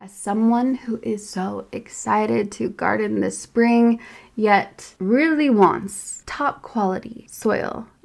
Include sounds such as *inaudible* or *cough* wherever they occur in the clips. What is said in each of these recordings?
As someone who is so excited to garden this spring, yet really wants top quality soil,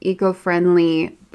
eco friendly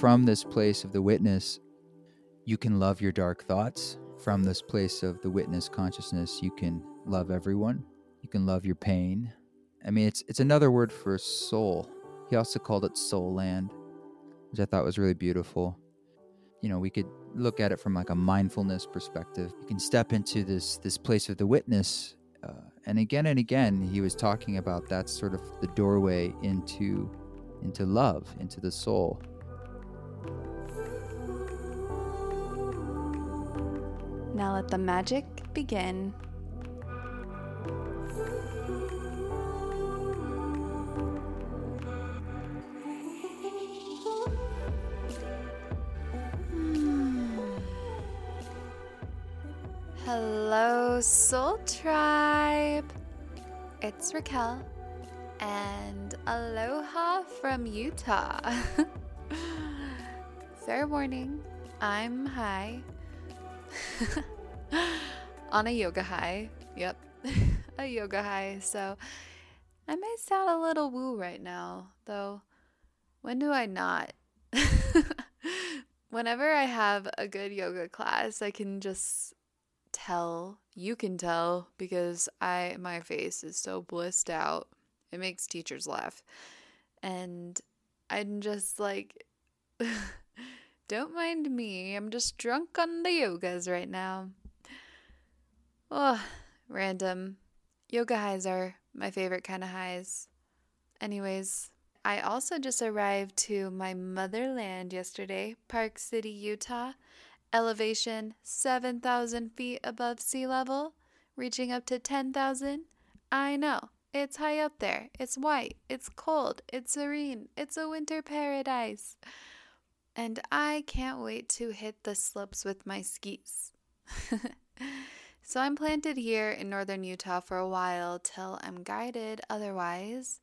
From this place of the witness, you can love your dark thoughts. From this place of the witness consciousness, you can love everyone. You can love your pain. I mean, it's it's another word for soul. He also called it soul land, which I thought was really beautiful. You know, we could look at it from like a mindfulness perspective. You can step into this this place of the witness, uh, and again and again, he was talking about that sort of the doorway into into love, into the soul. Now let the magic begin. Hello, Soul Tribe. It's Raquel, and aloha from Utah. *laughs* Fair warning, I'm high. *laughs* On a yoga high. Yep, *laughs* a yoga high. So I may sound a little woo right now, though. When do I not? *laughs* Whenever I have a good yoga class, I can just tell, you can tell because I my face is so blissed out. It makes teachers laugh. And I'm just like don't mind me. I'm just drunk on the yogas right now. Oh, random. Yoga highs are my favorite kind of highs. Anyways, I also just arrived to my motherland yesterday, Park City, Utah, elevation 7,000 feet above sea level, reaching up to 10,000. I know, it's high up there. It's white, it's cold, it's serene, it's a winter paradise. And I can't wait to hit the slopes with my skis. *laughs* so I'm planted here in northern Utah for a while till I'm guided otherwise.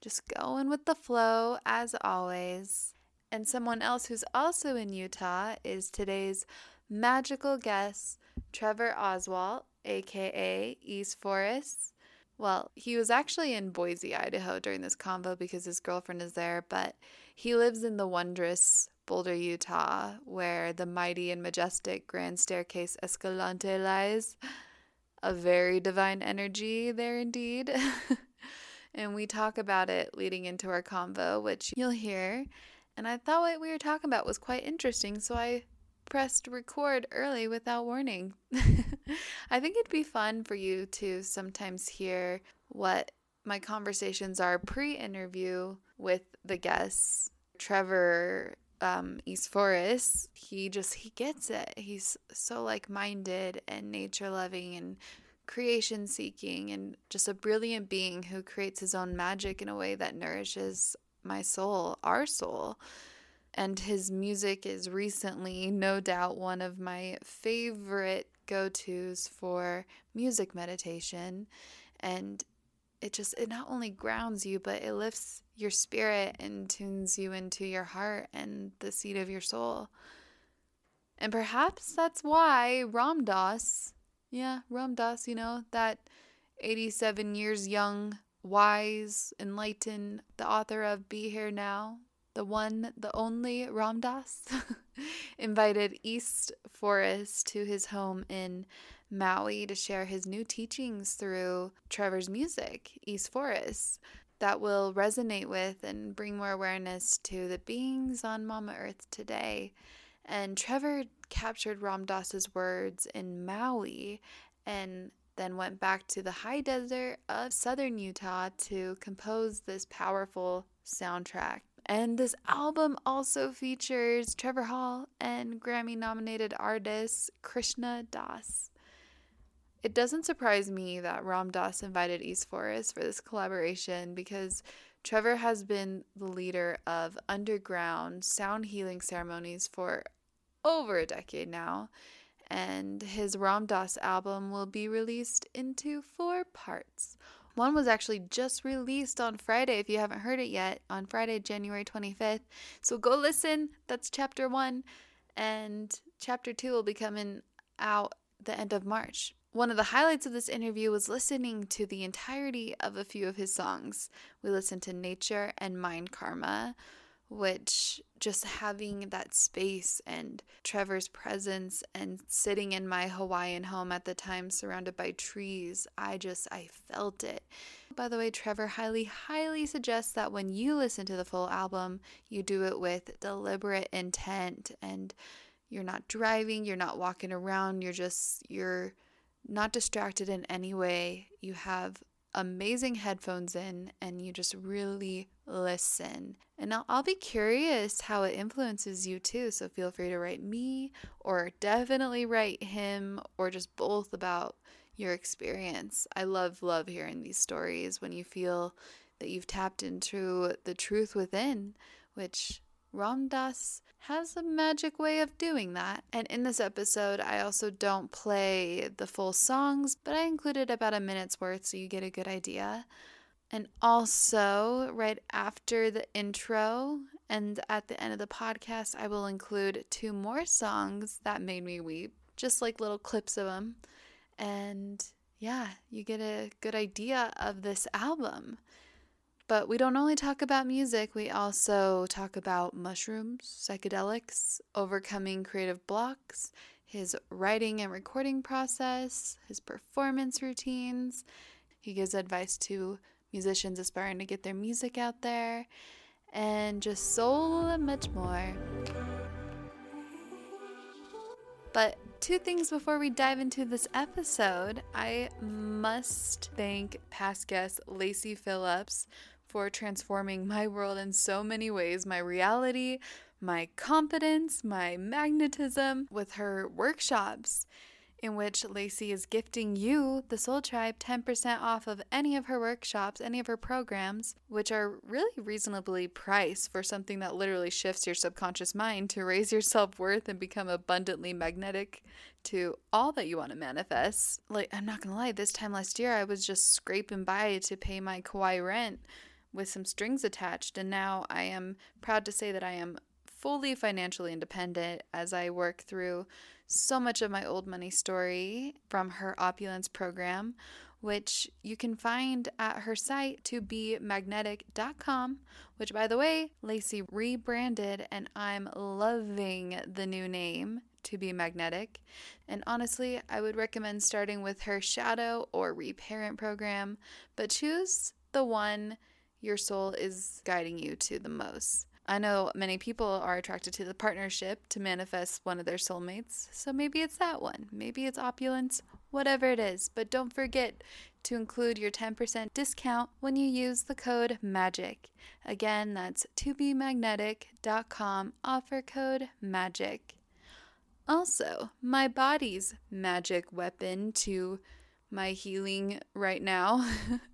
Just going with the flow as always. And someone else who's also in Utah is today's magical guest, Trevor Oswalt, aka East Forest. Well, he was actually in Boise, Idaho during this convo because his girlfriend is there, but he lives in the wondrous Boulder, Utah, where the mighty and majestic Grand Staircase Escalante lies. A very divine energy there indeed. *laughs* and we talk about it leading into our convo, which you'll hear. And I thought what we were talking about was quite interesting, so I pressed record early without warning. *laughs* I think it'd be fun for you to sometimes hear what my conversations are pre interview with the guests. Trevor um, East Forest, he just he gets it. He's so like minded and nature loving and creation seeking and just a brilliant being who creates his own magic in a way that nourishes my soul, our soul. And his music is recently, no doubt, one of my favorite go tos for music meditation. And it just, it not only grounds you, but it lifts your spirit and tunes you into your heart and the seat of your soul. And perhaps that's why Ram Dass, yeah, Ram Dass, you know, that 87 years young wise, enlightened, the author of Be Here Now, the one, the only Ram Dass, *laughs* invited East Forest to his home in Maui to share his new teachings through Trevor's music, East Forest, that will resonate with and bring more awareness to the beings on Mama Earth today. And Trevor captured Ram Dass's words in Maui and then went back to the high desert of southern Utah to compose this powerful soundtrack. And this album also features Trevor Hall and Grammy nominated artist Krishna Das. It doesn't surprise me that Ram Dass invited East Forest for this collaboration because Trevor has been the leader of underground sound healing ceremonies for over a decade now and his Ram Dass album will be released into four parts. One was actually just released on Friday, if you haven't heard it yet, on Friday, January 25th. So go listen. That's chapter one. And chapter two will be coming out the end of March. One of the highlights of this interview was listening to the entirety of a few of his songs. We listened to Nature and Mind Karma, which just having that space and Trevor's presence and sitting in my Hawaiian home at the time surrounded by trees, I just I felt it. By the way, Trevor highly highly suggests that when you listen to the full album, you do it with deliberate intent and you're not driving, you're not walking around, you're just you're not distracted in any way. You have amazing headphones in and you just really listen. And I'll, I'll be curious how it influences you too. So feel free to write me or definitely write him or just both about your experience. I love, love hearing these stories when you feel that you've tapped into the truth within, which Ram Dass has a magic way of doing that. And in this episode, I also don't play the full songs, but I included about a minute's worth so you get a good idea. And also, right after the intro and at the end of the podcast, I will include two more songs that made me weep, just like little clips of them. And yeah, you get a good idea of this album. But we don't only talk about music, we also talk about mushrooms, psychedelics, overcoming creative blocks, his writing and recording process, his performance routines. He gives advice to musicians aspiring to get their music out there, and just so much more. But two things before we dive into this episode. I must thank past guest Lacy Phillips for transforming my world in so many ways my reality, my confidence, my magnetism with her workshops. In which Lacy is gifting you, the Soul Tribe, 10% off of any of her workshops, any of her programs, which are really reasonably priced for something that literally shifts your subconscious mind to raise your *laughs* self worth and become abundantly magnetic to all that you want to manifest. Like, I'm not gonna lie, this time last year I was just scraping by to pay my Kauai rent with some strings attached. And now I am proud to say that I am fully financially independent as I work through so much of my old money story from her opulence program, which you can find at her site to be magnetic.com, which by the way, Lacy rebranded and I'm loving the new name to be magnetic. And honestly, I would recommend starting with her shadow or reparent program, but choose the one your soul is guiding you to the most. I know many people are attracted to the partnership to manifest one of their soulmates, so maybe it's that one. Maybe it's opulence, whatever it is. But don't forget to include your 10% discount when you use the code MAGIC. Again, that's tobemagnetic.com, offer code MAGIC. Also, my body's magic weapon to my healing right now.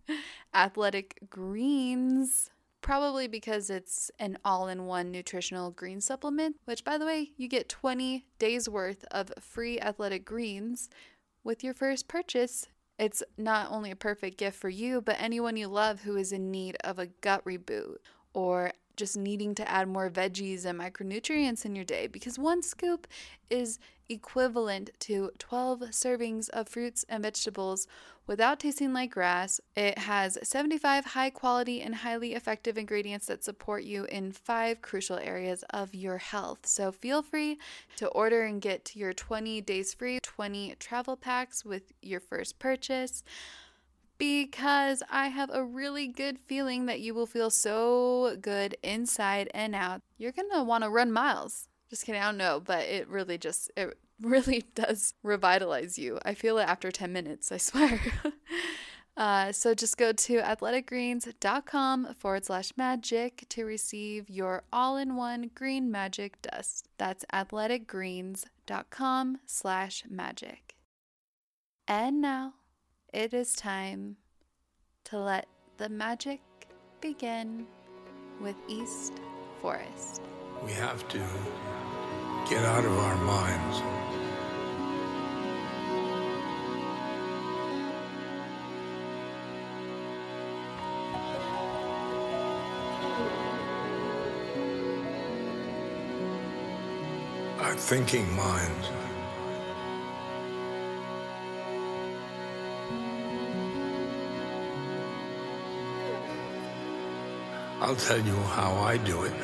*laughs* Athletic Greens, probably because it's an all in one nutritional green supplement, which, by the way, you get 20 days worth of free athletic greens with your first purchase. It's not only a perfect gift for you, but anyone you love who is in need of a gut reboot or just needing to add more veggies and micronutrients in your day because one scoop is equivalent to 12 servings of fruits and vegetables without tasting like grass. It has 75 high quality and highly effective ingredients that support you in five crucial areas of your health. So feel free to order and get your 20 days free, 20 travel packs with your first purchase because I have a really good feeling that you will feel so good inside and out. You're gonna wanna run miles. Just kidding, I don't know, but it really just, it *laughs* really does revitalize you. I feel it after 10 minutes, I *laughs* swear. uh, so just go to athleticgreens.com forward slash magic to receive your all in one green magic dust. That's athleticgreens.com slash magic. And now, it is time to let the magic begin with East Forest. We have to get out of our minds. Our thinking minds. I'll tell you how I do it.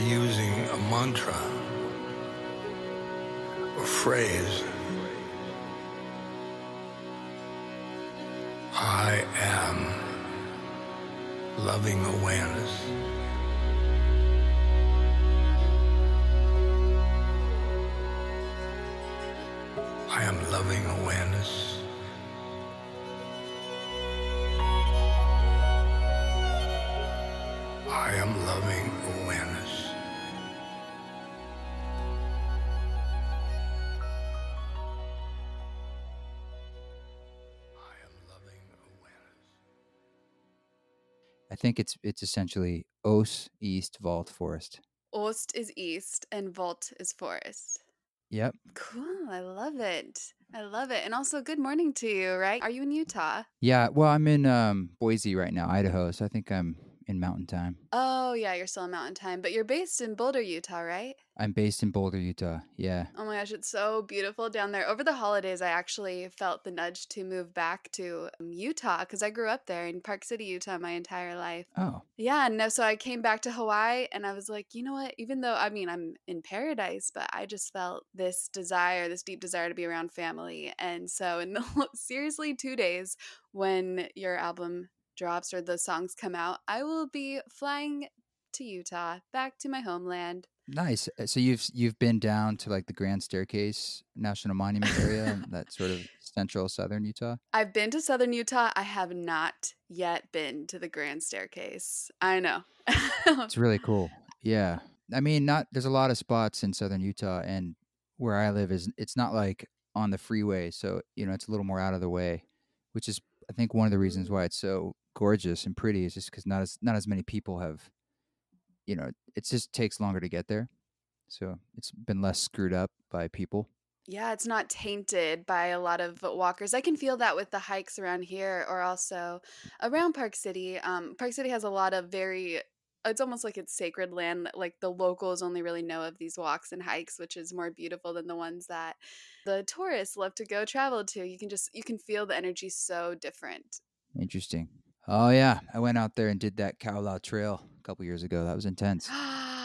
Using a mantra a phrase. I am loving awareness. Think it's it's essentially Ost East Wald Forest. Ost is east and Wald is forest. Yep. Cool. I love it. I love it. And also, good morning to you, right? Are you in Utah? Yeah. Well, I'm in um, Boise right now, Idaho. So I think I'm in Mountain Time. Oh, yeah, you're still in Mountain Time, but you're based in Boulder, Utah, right? I'm based in Boulder, Utah. Yeah. Oh my gosh, it's so beautiful down there. Over the holidays, I actually felt the nudge to move back to um, Utah because I grew up there in Park City, Utah, my entire life. Oh. Yeah, no, so I came back to Hawaii and I was like, you know what? Even though, I mean, I'm in paradise, but I just felt this desire, this deep desire to be around family. And so, in the, *laughs* seriously two days, when your album drops or the songs come out, I will be flying to Utah, back to my homeland. Nice. Uh, So you've you've been down to like the Grand Staircase National Monument area, that sort of central southern Utah. I've been to southern Utah. I have not yet been to the Grand Staircase. I know. *laughs* It's really cool. Yeah. I mean, not there's a lot of spots in southern Utah, and where I live is it's not like on the freeway, so you know it's a little more out of the way, which is I think one of the reasons why it's so gorgeous and pretty is just because not as not as many people have, you know, it just takes longer to get there, so it's been less screwed up by people. Yeah, it's not tainted by a lot of walkers. I can feel that with the hikes around here or also around Park City. Um, Park City has a lot of very, it's almost like it's sacred land. Like the locals only really know of these walks and hikes, which is more beautiful than the ones that the tourists love to go travel to. You can just, you can feel the energy so different. Interesting. Oh yeah, I went out there and did that Kalalau Trail a couple years ago. That was intense. *gasps* *laughs*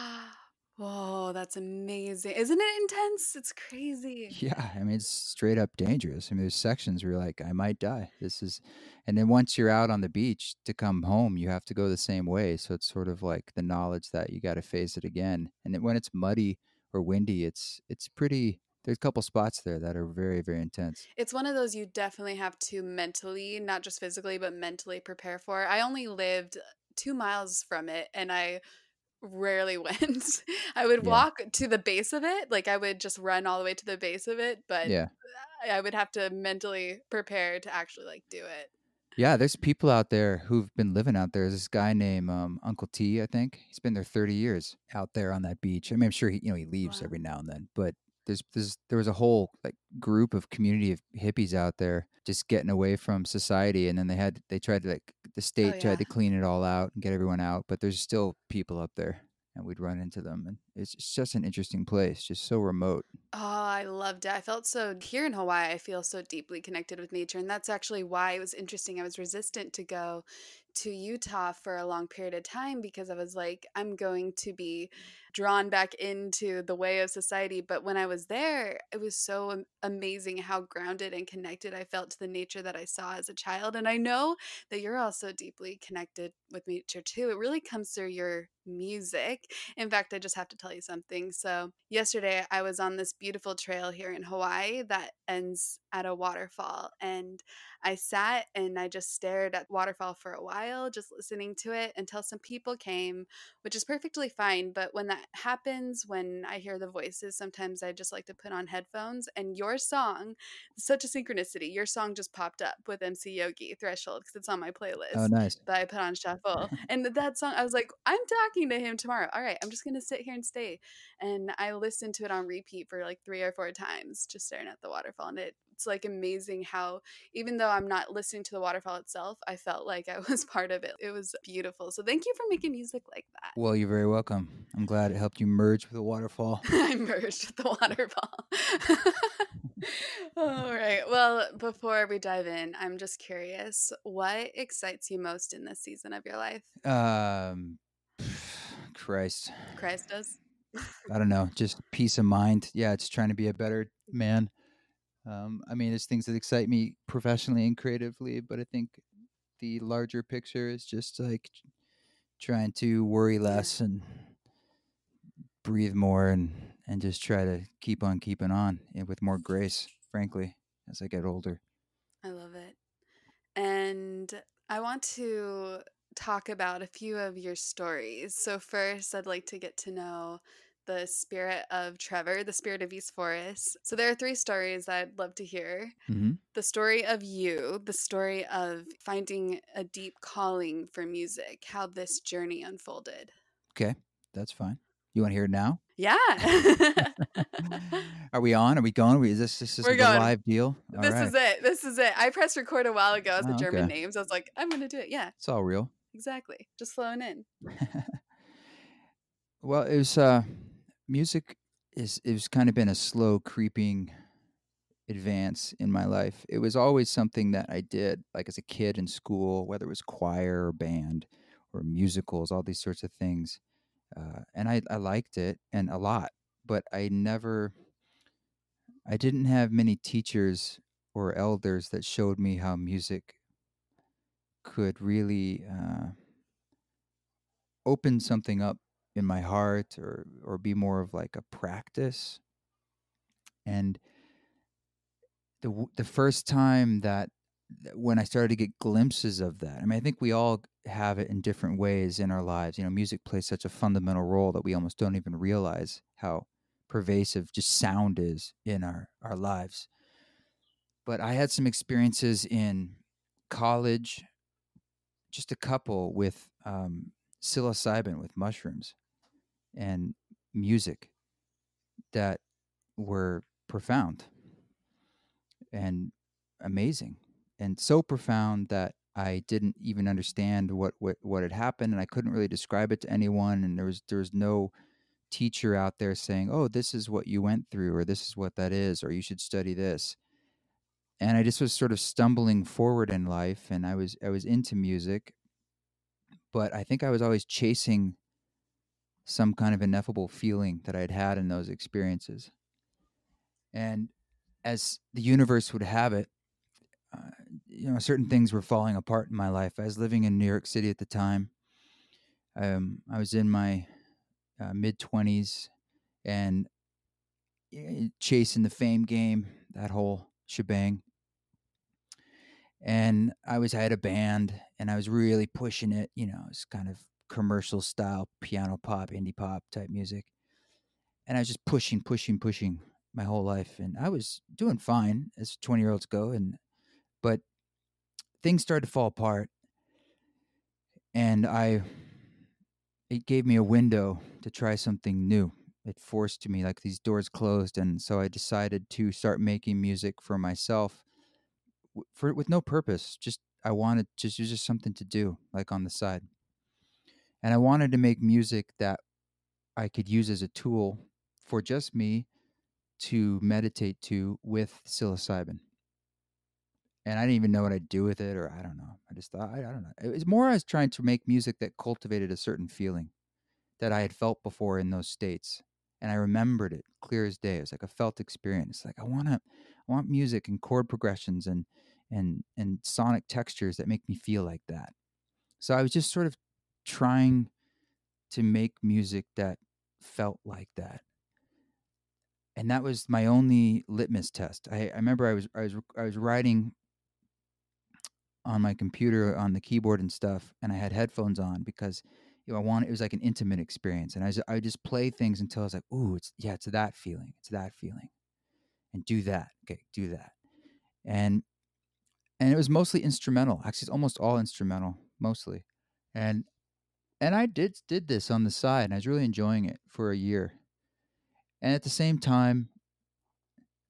Whoa, that's amazing. Isn't it intense? It's crazy. Yeah, I mean it's straight up dangerous. I mean there's sections where you're like, I might die. This is and then once you're out on the beach to come home, you have to go the same way. So it's sort of like the knowledge that you gotta face it again. And then when it's muddy or windy, it's it's pretty there's a couple spots there that are very, very intense. It's one of those you definitely have to mentally, not just physically, but mentally prepare for. I only lived two miles from it and I rarely *laughs* went. I would Yeah. walk to the base of it, like I would just run all the way to the base of it, but Yeah. I would have to mentally prepare to actually like do it. Yeah, there's people out there who've been living out there. There's this guy named um, Uncle T, I think. He's been there 30 years out there on that beach. I mean, I'm sure he, you know, he leaves Wow. every now and then, but there's, there's there was a whole like group of community of hippies out there just getting away from society, and then they had they tried to like the oh, state yeah. tried to clean it all out and get everyone out, but there's still people up there, and we'd run into them, and it's, it's just an interesting place, just so remote. Oh, I loved it. I felt so here in Hawaii, I feel so deeply connected with nature. And that's actually why it was interesting. I was resistant to go to Utah for a long period of time because I was like, I'm going to be drawn back into the way of society. But when I was there, it was so amazing how grounded and connected I felt to the nature that I saw as a child. And I know that you're also deeply connected with nature too. It really comes through your music. In fact, I just have to tell you something. So, yesterday I was on this beautiful trail here in Hawaii that ends at a waterfall. And I sat and I just stared at the waterfall for a while, just listening to it until some people came, which is perfectly fine. But when that happens, when I hear the voices, sometimes I just like to put on headphones. And your song, such a synchronicity, your song just popped up with MC Yogi Threshold because it's on my oh, playlist Oh, nice. that I put on shuffle. *laughs* and that song, I was like, I'm talking to him tomorrow. All right, I'm just gonna sit here and stay. And I listened to it on repeat for like three or four times, just staring at the waterfall. And it, it's like amazing how, even though I'm not listening to the waterfall itself, I felt like I *laughs* was part of it. It was beautiful. So thank you for making music like that. Well, you're very welcome. I'm glad it helped you merge with the waterfall. *laughs* I merged with the waterfall. *laughs* All right. Well, before we dive in, I'm just curious what excites you most in this season of your life? Um, *sighs* Christ. Christ does. I don't know, just peace of mind. Yeah, it's trying to be a better man. Um, I mean, there's things that excite me professionally and creatively, but I think the larger picture is just like trying to worry less and breathe more and and just try to keep on keeping on and with more grace, frankly, as I get older. I love it. And I want to talk about a few of your stories. So, first, I'd like to get to know the spirit of Trevor, the spirit of East Forest. So, there are three stories I'd love to hear hmm the story of you, the story of finding a deep calling for music, how this journey unfolded. Okay, that's fine. You want to hear it now? Yeah. *laughs* Are we on? Are we going? Are we, is this this is We're the going. live deal? All this right. is it. This is it. I pressed record a while ago as the Oh, German okay. names. I was like, I'm going to do it. Yeah, It's all real. exactly. Just flowing in. *laughs* well, it was uh, music is it was kind of been a slow creeping advance in my life. It was always something that I did, like as a kid in school, whether it was choir or band or musicals, all these sorts of things. Uh, and I, I liked it and a lot, but I never, I didn't have many teachers or elders that showed me how music could really uh, open something up in my heart or or be more of like a practice. And the the first time that when I started to get glimpses of that I mean I think we all have it in different ways in our lives. You know music plays such a fundamental role that we almost don't even realize how pervasive just sound is in our our lives. But I had some experiences in college just a couple with um, psilocybin with mushrooms and music that were profound and amazing and so profound that I didn't even understand what, what, what had happened and I couldn't really describe it to anyone and there was there was no teacher out there saying, "Oh, this is what you went through or this is what that is or you should study this." And I just was sort of stumbling forward in life and I was I was into music but I think I was always chasing some kind of ineffable feeling that I'd had in those experiences. And as the universe would have it, uh, you know, certain things were falling apart in my life. I was living in New York City at the time. Um, I was in my uh, mid 20s and eh, chasing the fame game, that whole shebang. And I was I had a band and I was really pushing it, you know, it's kind of commercial style piano pop, indie pop type music. And I was just pushing, pushing, pushing my whole life and I was doing fine as 20 year olds go and but things started to fall apart and I it gave me a window to try something new. It forced me like these doors closed and so I decided to start making music for myself for with no purpose. Just I wanted just just something to do like on the side. And I wanted to make music that I could use as a tool for just me to meditate to with psilocybin. And I didn't even know what I'd do with it, or I don't know. I just thought, I, I don't know. It was more I was trying to make music that cultivated a certain feeling that I had felt before in those states. And I remembered it clear as day. It was like a felt experience. Like I want to, I want music and chord progressions and and and sonic textures that make me feel like that. So I was just sort of trying to make music that felt like that and that was my only litmus test. I, I remember I was I was I was writing on my computer on the keyboard and stuff, and I had headphones on because you know, I wanted it was like an intimate experience, and I was, I would just play things until I was like, "Ooh, it's yeah, it's that feeling, it's that feeling," and do that, okay, do that, and and it was mostly instrumental. Actually, it's almost all instrumental, mostly, and and I did did this on the side, and I was really enjoying it for a year, and at the same time,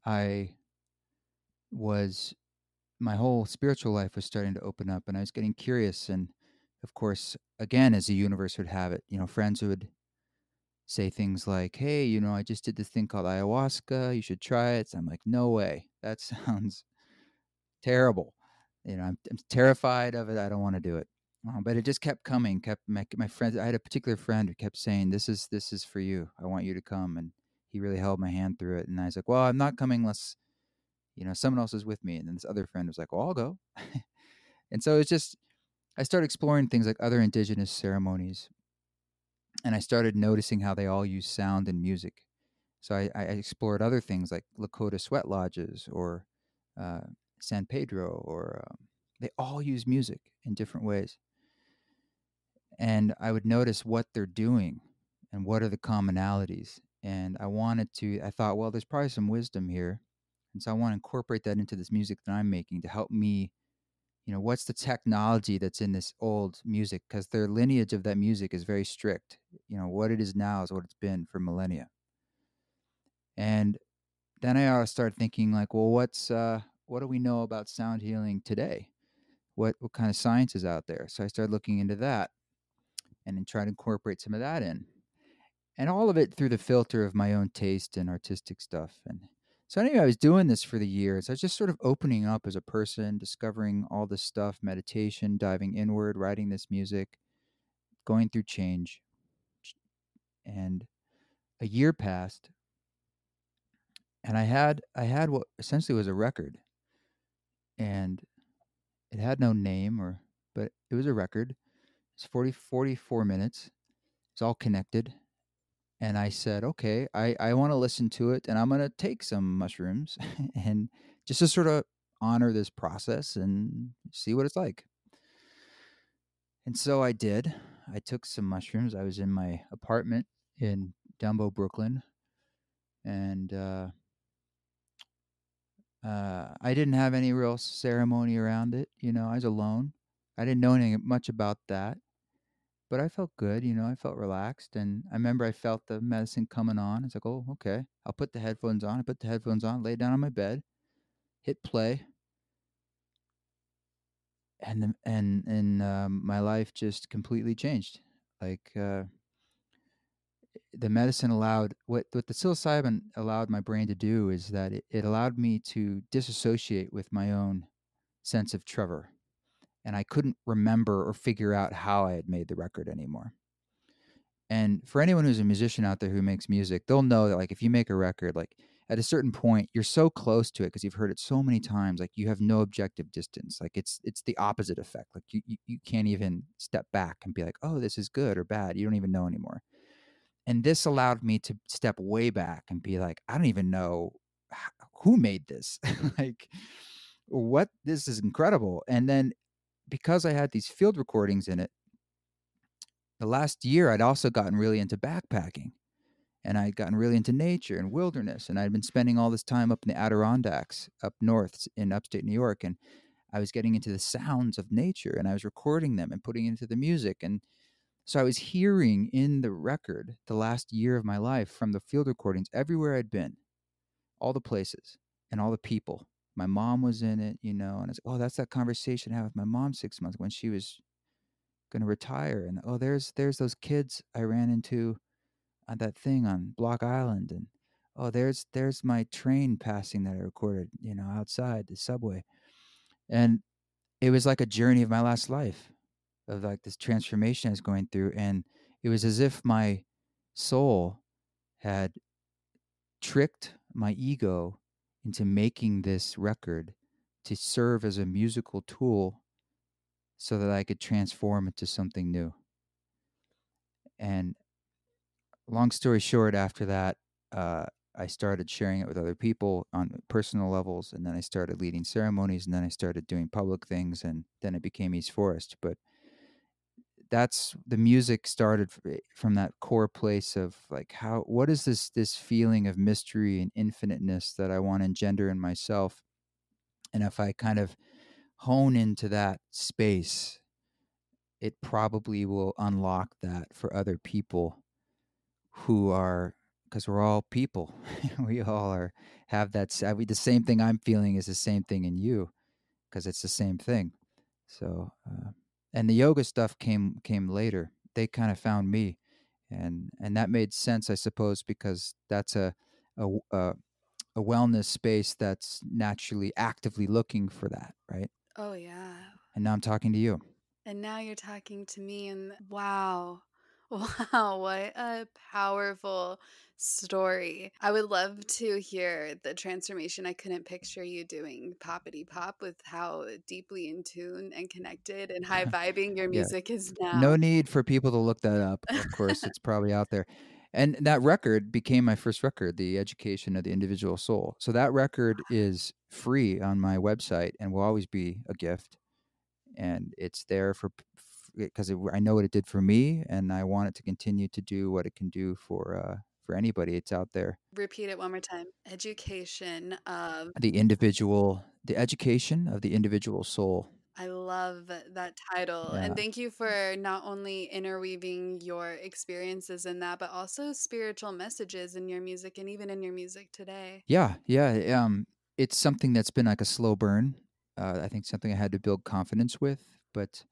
I was my whole spiritual life was starting to open up and I was getting curious and of course again as the universe would have it you know friends would say things like hey you know I just did this thing called ayahuasca you should try it. So I'm like no way. That *laughs* sounds terrible. You know I'm, I'm terrified of it. I don't want to do it Oh, but it just kept coming. Kept my my friends. I had a particular friend who kept saying, "This is this is for you. I want you to come." And he really held my hand through it. And I was like, "Well, I'm not coming unless, you know, someone else is with me." And then this other friend was like, "Well, I'll go." *laughs* and so it's just I started exploring things like other indigenous ceremonies, and I started noticing how they all use sound and music. So I, I explored other things like Lakota sweat lodges or uh, San Pedro, or um, they all use music in different ways and I would notice what they're doing and what are the commonalities. And I wanted to, I thought, well, there's probably some wisdom here. And so I want to incorporate that into this music that I'm making to help me, you know, what's the technology that's in this old music? Because their lineage of that music is very strict. You know, what it is now is what it's been for millennia. And then I started thinking, like, well, what's, uh, what do we know about sound healing today? What, what kind of science is out there? So I started looking into that and then try to incorporate some of that in. And all of it through the filter of my own taste and artistic stuff. And so anyway, I was doing this for the years. I was just sort of opening up as a person, discovering all this stuff, meditation, diving inward, writing this music, going through change. And a year passed and I had I had what essentially was a record. And it had no name or but it was a record it's 40, 44 minutes. It's all connected. And I said, okay, I, I want to listen to it and I'm going to take some mushrooms *laughs* and just to sort of honor this process and see what it's like. And so I did. I took some mushrooms. I was in my apartment in Dumbo, Brooklyn. And uh, uh, I didn't have any real ceremony around it. You know, I was alone. I didn't know anything much about that but I felt good, you know, I felt relaxed. And I remember I felt the medicine coming on. It's like, oh, okay. I'll put the headphones on. I put the headphones on, lay down on my bed, hit play. And the, and and um, my life just completely changed. Like uh, the medicine allowed what what the psilocybin allowed my brain to do is that it, it allowed me to disassociate with my own sense of Trevor and I couldn't remember or figure out how I had made the record anymore. And for anyone who's a musician out there who makes music, they'll know that like if you make a record, like at a certain point, you're so close to it because you've heard it so many times, like you have no objective distance. Like it's it's the opposite effect. Like you, you, you can't even step back and be like, oh, this is good or bad. You don't even know anymore. And this allowed me to step way back and be like, I don't even know who made this. *laughs* Mm-hmm. like what this is incredible. And then because I had these field recordings in it, the last year I'd also gotten really into backpacking and I'd gotten really into nature and wilderness. And I'd been spending all this time up in the Adirondacks up north in upstate New York. And I was getting into the sounds of nature and I was recording them and putting into the music. And so I was hearing in the record the last year of my life from the field recordings everywhere I'd been, all the places and all the people my mom was in it, you know, and it's oh, that's that conversation I had with my mom six months when she was going to retire, and oh, there's there's those kids I ran into on that thing on Block Island, and oh, there's there's my train passing that I recorded, you know, outside the subway, and it was like a journey of my last life, of like this transformation I was going through, and it was as if my soul had tricked my ego into making this record to serve as a musical tool so that I could transform it into something new. And long story short, after that, uh, I started sharing it with other people on personal levels, and then I started leading ceremonies, and then I started doing public things, and then it became East Forest. But that's the music started eh, from that core place of like how what is this this feeling of mystery and infiniteness that I want to engender in myself? And if I kind of hone into that space it probably will unlock that for other people who are because we're all people. *laughs* We all are have that the same thing i'm feeling is the same thing in you because it's the same thing. So uh, and the yoga stuff came came later they kind of found me and and that made sense i suppose because that's a a, a, a wellness space that's naturally actively looking for that right Oh, yeah. and now i'm talking to you And now you're talking to me, and wow. Wow, what a powerful story. I would love to hear the transformation. I couldn't picture you doing poppity pop with how deeply in tune and connected and high vibing your *laughs* Yeah. music is now. No need for people to look that up. Of course, it's *laughs* probably out there. And that record became my first record, The Education of the Individual Soul. So that record is free on my website and will always be a gift. And it's there for because I know what it did for me, and I want it to continue to do what it can do for uh, for anybody. It's out there. Repeat it one more time. Education of The individual, the education of the individual soul. I love that title. Yeah. And thank you for not only interweaving your experiences in that, but also spiritual messages in your music and even in your music today. Yeah, yeah. Um, it's something that's been like a slow burn. Uh, I think something I had to build confidence with. But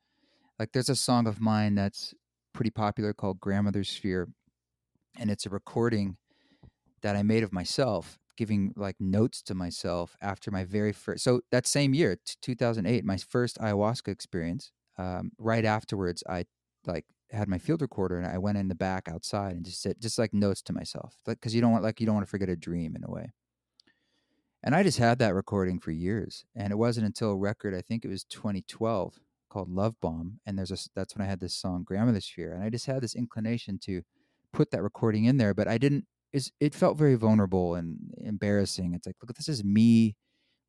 like, there's a song of mine that's pretty popular called "Grandmother Sphere, and it's a recording that I made of myself, giving like notes to myself after my very first. So that same year, t- 2008, my first ayahuasca experience. Um, right afterwards, I like had my field recorder and I went in the back outside and just said just like notes to myself, like because you don't want like you don't want to forget a dream in a way. And I just had that recording for years, and it wasn't until record I think it was 2012 called Love Bomb, and there's a that's when I had this song Grandmother Sphere, and I just had this inclination to put that recording in there, but I didn't. Is it felt very vulnerable and embarrassing. It's like, look, this is me,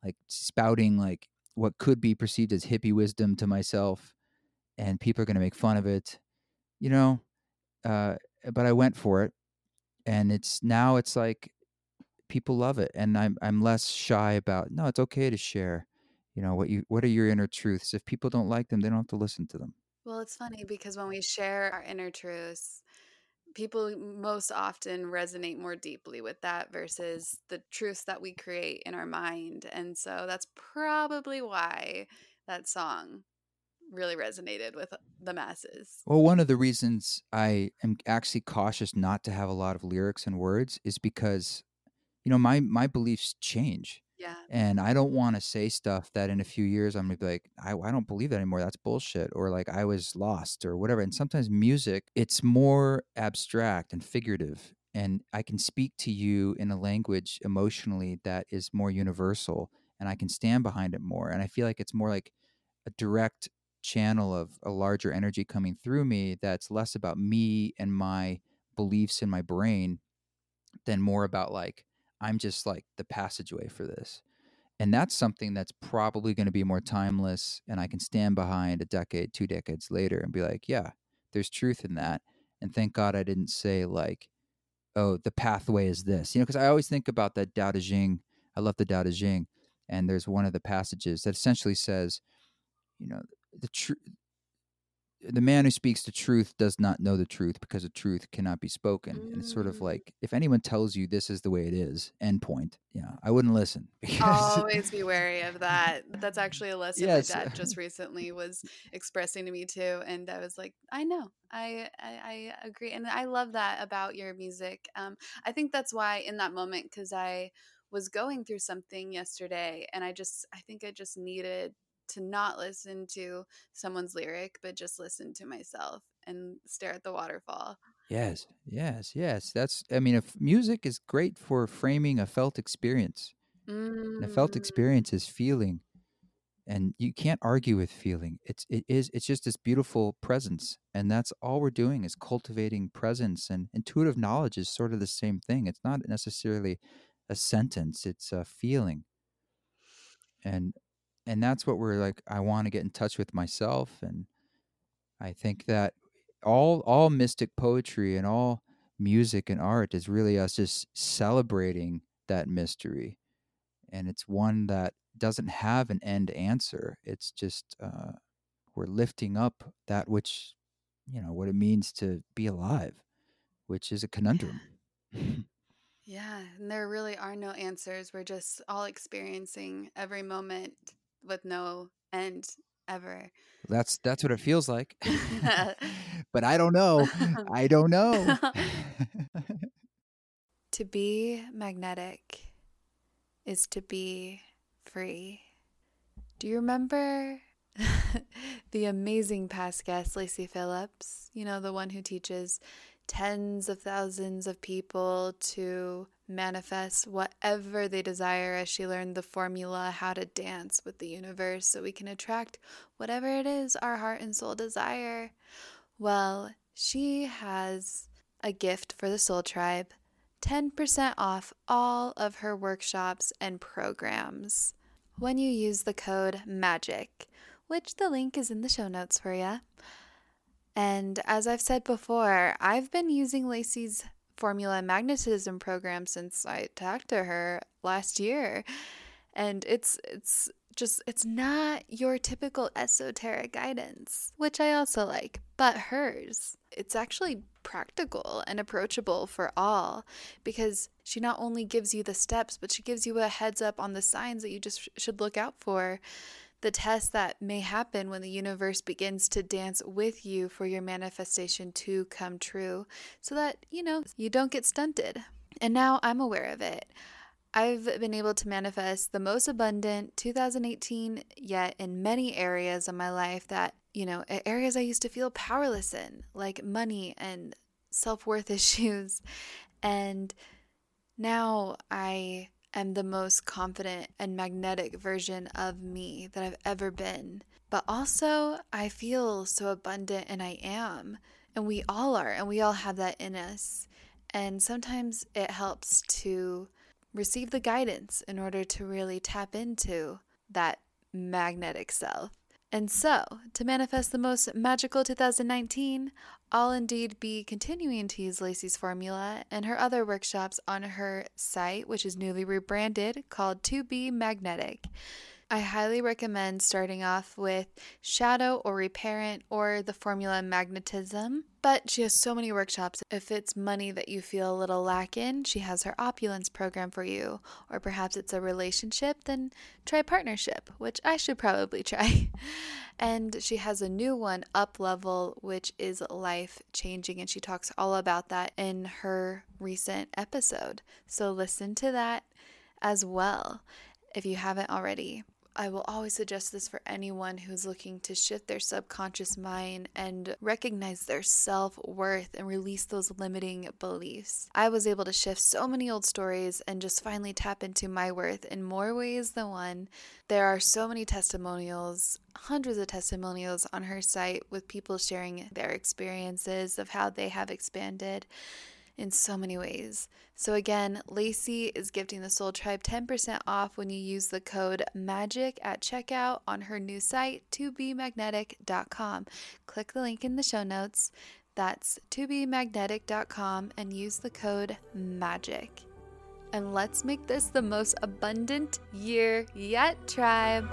like spouting like what could be perceived as hippie wisdom to myself, and people are going to make fun of it, you know. Uh, but I went for it, and it's now it's like people love it, and I'm I'm less shy about. No, it's okay to share. You know what you what are your inner truths? If people don't like them, they don't have to listen to them. Well, it's funny because when we share our inner truths, people most often resonate more deeply with that versus the truths that we create in our mind. And so that's probably why that song really resonated with the masses. Well, one of the reasons I am actually cautious not to have a lot of lyrics and words is because, you know, my my beliefs change, Yeah. and I don't want to say stuff that in a few years I'm gonna be like, I, I don't believe that anymore. That's bullshit, or like I was lost, or whatever. And sometimes music, it's more abstract and figurative, and I can speak to you in a language emotionally that is more universal, and I can stand behind it more. And I feel like it's more like a direct channel of a larger energy coming through me that's less about me and my beliefs in my brain than more about like I'm just like the passageway for this. And that's something that's probably going to be more timeless and I can stand behind a decade, two decades later and be like, yeah, there's truth in that. And thank God I didn't say like, oh, the pathway is this. You know, because I always think about that Tao Te Ching. I love the Tao Te Ching. And there's one of the passages that essentially says, you know, the truth the man who speaks the truth does not know the truth because the truth cannot be spoken. And it's sort of Mm. like if anyone tells you this is the way it is, end point, know, I wouldn't listen *laughs* because Always be wary of that. That's actually a lesson Yes. my dad just *laughs* recently was expressing to me too, and I was like, I know, I, I I agree, and I love that about your music. Um, I think that's why in that moment, because I was going through something yesterday, and I just I think I just needed to not listen to someone's lyric, but just listen to myself and stare at the waterfall. yes, yes, yes. That's I mean, if music is great for framing a felt experience. And a felt Mm. experience is feeling. And you can't argue with feeling. It's it is it's just this beautiful presence. And that's all we're doing is cultivating presence and intuitive knowledge is sort of the same thing. It's not necessarily a sentence, it's a feeling. And and that's what we're like I want to get in touch with myself and I think that all all mystic poetry and all music and art is really us just celebrating that mystery and it's one that doesn't have an end answer it's just uh, we're lifting up that which you know what it means to be alive which is a conundrum *laughs* Yeah, and there really are no answers. We're just all experiencing every moment with no end ever. that's that's what it feels like. *laughs* *laughs* But i don't know. *laughs* I don't know. To be magnetic is to be free. Do you remember the amazing past guest, Lacy Phillips, you know, the one who teaches tens of thousands of people to manifest whatever they desire as she learned the formula how to dance with the universe so we can attract whatever it is our heart and soul desire. Well, she has a gift for the Soul Tribe 10% off all of her workshops and programs when you use the code MAGIC, which the link is in the show notes for you. And as I've said before, I've been using Lacy's formula magnetism program since I talked to her last year. And it's it's just it's not your typical esoteric guidance, which I also like, but hers. It's actually practical and approachable for all because she not only gives you the steps, but she gives you a heads up on the signs that you just should look out for the test that may happen when the universe begins to dance with you for your manifestation to come true so that, you know, you don't get stunted. And now I'm aware of it. I've been able to manifest the most abundant 2018 yet in many areas of my life that, you know, areas I used to feel powerless in, like money and self worth *laughs* issues. And now I am the most confident and magnetic version of me that I've ever been. But also, I feel so abundant and I am. And we all are, and we all have that in us. And sometimes it helps to receive the guidance in order to really tap into that magnetic self. And so, to manifest the most magical 2019, I'll indeed be continuing to use Lacy's formula and her other workshops on her site, which is newly rebranded called To Be Magnetic. I highly recommend starting off with Shadow or Reparent or the Formula Magnetism. But she has so many workshops. If it's money that you feel a little lack in, she has her opulence program for you. Or perhaps it's a relationship, then try partnership, which I should probably try. *laughs* and she has a new one, Up Level, which is life changing. And she talks all about that in her recent episode. So listen to that as well if you haven't already. I will always suggest this for anyone who's looking to shift their subconscious mind and recognize their self worth and release those limiting beliefs. I was able to shift so many old stories and just finally tap into my worth in more ways than one. There are so many testimonials, hundreds of testimonials on her site with people sharing their experiences of how they have expanded in so many ways. So, again, Lacy is gifting the Soul Tribe 10% off when you use the code MAGIC at checkout on her new site, tobemagnetic.com. Click the link in the show notes. That's tobemagnetic.com and use the code MAGIC. And let's make this the most abundant year yet, tribe.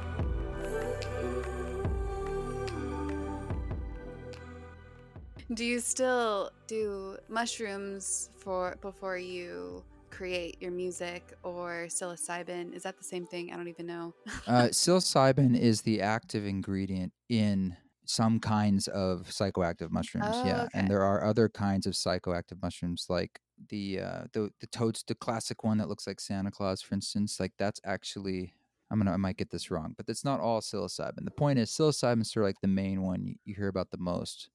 Do you still do mushrooms for before you create your music or psilocybin? Is that the same thing? I don't even know. uh, psilocybin is the active ingredient in some kinds of psychoactive mushrooms. Oh, yeah, okay. and there are other kinds of psychoactive mushrooms like the uh, the the toads, the classic one that looks like Santa Claus, for instance. Like that's actually I'm gonna I might get this wrong, but it's not all psilocybin. The point is psilocybin is sort of like the main one you, you hear about the most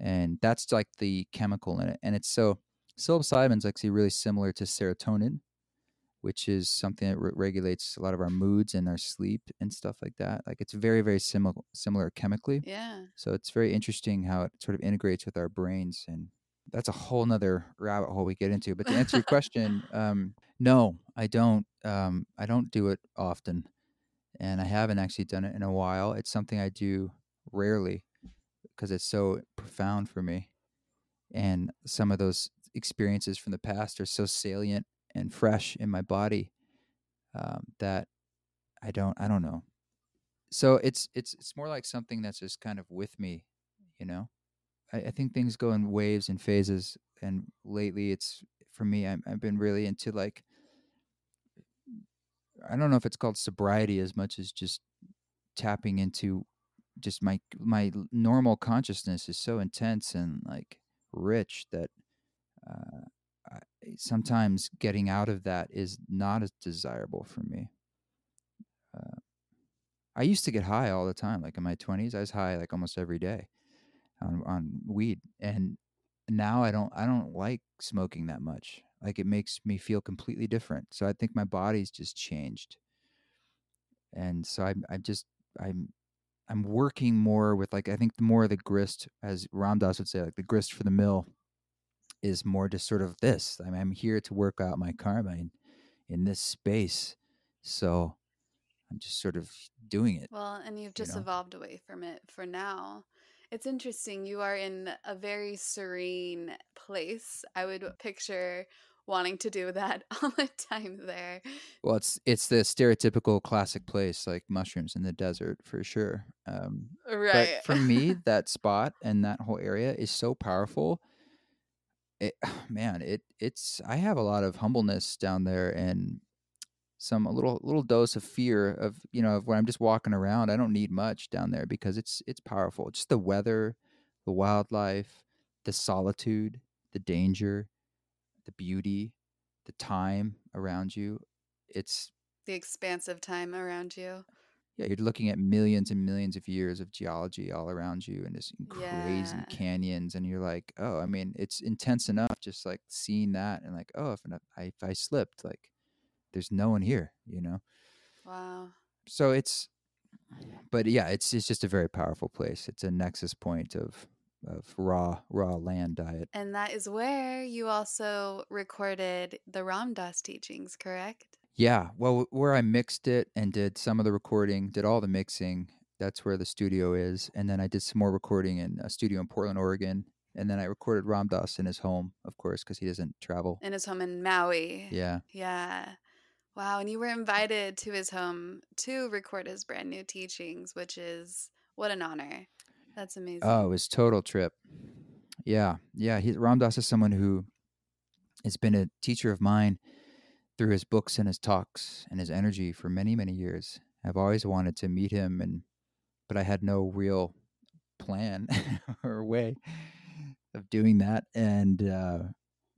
and that's like the chemical in it. And it's so psilocybin is actually really similar to serotonin, which is something that re- regulates a lot of our moods and our sleep and stuff like that. Like it's very very similar similar chemically. Yeah. So it's very interesting how it sort of integrates with our brains and that's a whole nother rabbit hole we get into. But to answer your question, *laughs* um, no, I don't. Um, I don't do it often, and I haven't actually done it in a while. It's something I do rarely because it's so profound for me. And some of those experiences from the past are so salient and fresh in my body um, that I don't I don't know. So it's it's it's more like something that's just kind of with me, you know. I, I think things go in waves and phases, and lately it's for me. i I've been really into like I don't know if it's called sobriety as much as just tapping into just my my normal consciousness is so intense and like rich that uh, I, sometimes getting out of that is not as desirable for me. Uh, I used to get high all the time. Like in my 20s, I was high like almost every day on on weed. And now I don't I don't like smoking that much. Like it makes me feel completely different. So I think my body's just changed. And so I'm I'm just I'm I'm working more with like I think the more the grist, as Ram Dass would say, like the grist for the mill is more just sort of this. I mean, I'm here to work out my karma in, in this space. So I'm just sort of doing it. Well, and you've just know? evolved away from it for now. It's interesting. You are in a very serene place. I would mm. picture wanting to do that *laughs* all the time there. Well, it's it's the stereotypical classic place like mushrooms in the desert for sure. Um, Right. But for me, *laughs* that spot and that whole area is so powerful. It, *sighs* man, it it's I have a lot of humbleness down there and some a little little dose of fear of you know of when I'm just walking around. I don't need much down there because it's it's powerful. Just the weather, the wildlife, the solitude, the danger, the beauty, the time around you. It's the expansive time around you. yeah, you're looking at millions and millions of years of geology all around you and just crazy Yeah. canyons and you're like, oh, I mean, it's intense enough just like seeing that and like, oh, if I if I slipped, like there's no one here, you know. Wow. So it's but yeah, it's it's just a very powerful place. It's a nexus point of of raw raw land diet. And that is where you also recorded the Ram Dass teachings, correct? Yeah, well, where I mixed it and did some of the recording, did all the mixing. That's where the studio is, and then I did some more recording in a studio in Portland, Oregon, and then I recorded Ram Dass in his home, of course, because he doesn't travel. In his home in Maui. Yeah, Yeah. Wow. And you were invited to his home to record his brand new teachings, which is what an honor. That's amazing. Oh, it was total trip. Yeah, yeah. He, Ram Dass is someone who has been a teacher of mine through his books and his talks and his energy for many, many years. I've always wanted to meet him, and but I had no real plan *laughs* or way of doing that. And uh,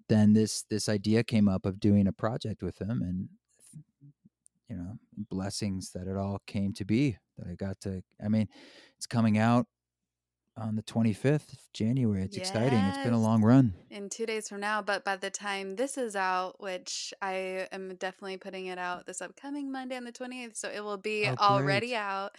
then this this idea came up of doing a project with him, and you know, blessings that it all came to be. That I got to. I mean, it's coming out on the 25th of January. It's exciting. It's been a long run. in two days from now. But by the time this is out, which I am definitely putting it out this upcoming Monday on the 28th, so it will be Oh, already out.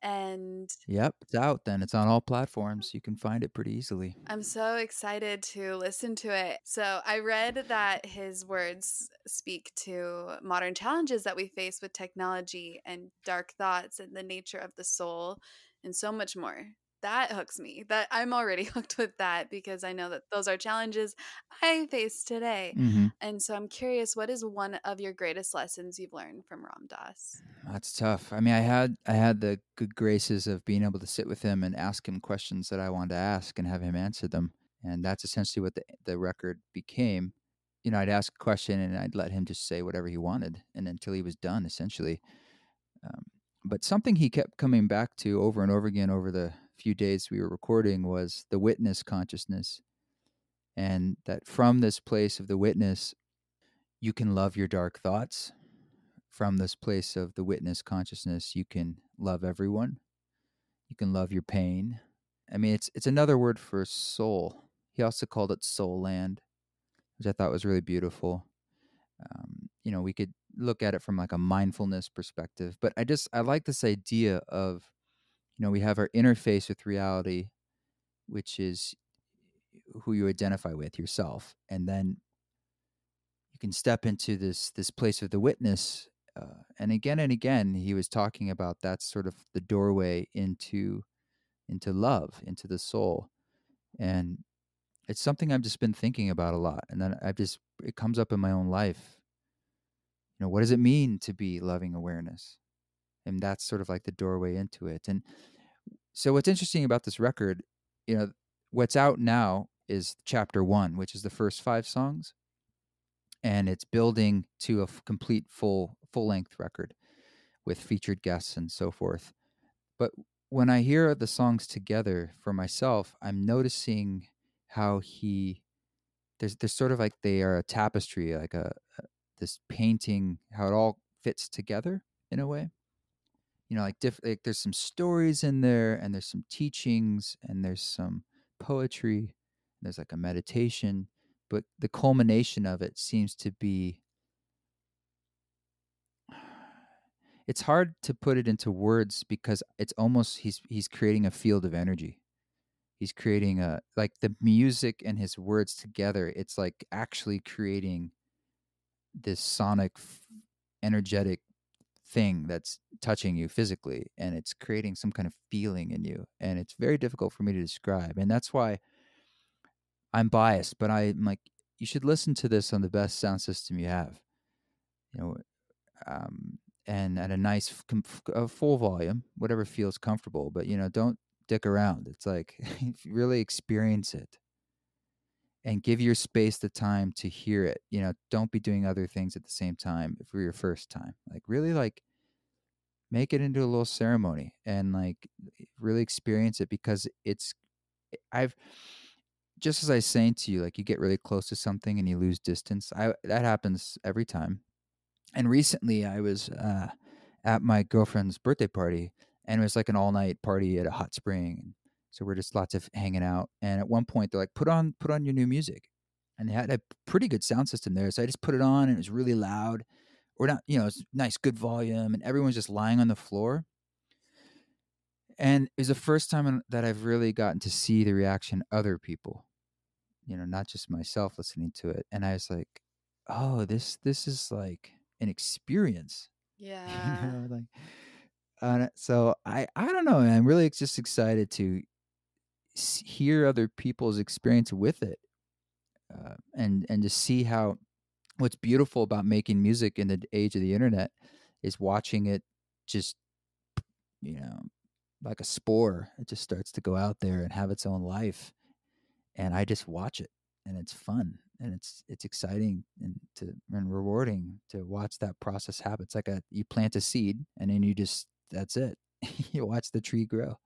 And Yep, it's out then. It's on all platforms. Oh. You can find it pretty easily. I'm so excited to listen to it. So, I read that his words speak to modern challenges that we face with technology and dark thoughts and the nature of the soul and so much more. That hooks me. That I'm already *laughs* hooked with that because I know that those are challenges I face today. hmm And so I'm curious, what is one of your greatest lessons you've learned from Ram Dass? That's tough. I mean, I had I had the good graces of being able to sit with him and ask him questions that I wanted to ask and have him answer them. And that's essentially what the the record became. You know, I'd ask a question and I'd let him just say whatever he wanted, and until he was done, essentially. Um, but something he kept coming back to over and over again over the few days we were recording was the witness consciousness, and that from this place of the witness, you can love your dark thoughts. From this place of the witness consciousness, you can love everyone. You can love your pain. I mean, it's it's another word for soul. He also called it soul land, which I thought was really beautiful. Um, you know, we could look at it from like a mindfulness perspective, but I just I like this idea of, you know, we have our interface with reality, which is who you identify with yourself, and then you can step into this this place of the witness. Uh, and again and again, he was talking about that's sort of the doorway into into love, into the soul, and it's something I've just been thinking about a lot. And then I've just it comes up in my own life. You know, what does it mean to be loving awareness? And that's sort of like the doorway into it. And so what's interesting about this record, you know, what's out now is chapter one, which is the first five songs, and it's building to a f- complete full full length record with featured guests and so forth. But when I hear the songs together for myself, I'm noticing how he there's there's sort of like they are a tapestry, like a, a this painting, how it all fits together in a way. You know like diff- like there's some stories in there and there's some teachings and there's some poetry there's like a meditation but the culmination of it seems to be *sighs* it's hard to put it into words because it's almost he's he's creating a field of energy. He's creating a like the music and his words together it's like actually creating this sonic energetic thing that's touching you physically and it's creating some kind of feeling in you and it's very difficult for me to describe and that's why i'm biased but i'm like you should listen to this on the best sound system you have you know um, and at a nice a full volume whatever feels comfortable but you know don't dick around it's like *laughs* really experience it and give your space the time to hear it. You know, don't be doing other things at the same time for your first time. Like really like make it into a little ceremony and like really experience it because it's I've just as I was saying to you, like you get really close to something and you lose distance. I that happens every time. And recently I was uh, at my girlfriend's birthday party and it was like an all night party at a hot spring so we're just lots of hanging out. And at one point, they're like, "Put on, put on your new music," and they had a pretty good sound system there. So I just put it on, and it was really loud, or not, you know, it's nice, good volume, and everyone's just lying on the floor. And it was the first time that I've really gotten to see the reaction other people, you know, not just myself listening to it. And I was like, "Oh, this this is like an experience." *laughs* Yeah. you know, like. Uh, so I I don't know. I'm really just excited to hear other people's experience with it uh, and and to see how what's beautiful about making music in the age of the internet is watching it just you know like a spore. It just starts to go out there and have its own life and i just watch it and it's fun and it's it's exciting and to and rewarding to watch that process happen. It's like a you plant a seed and then you just that's it. *laughs* You watch the tree grow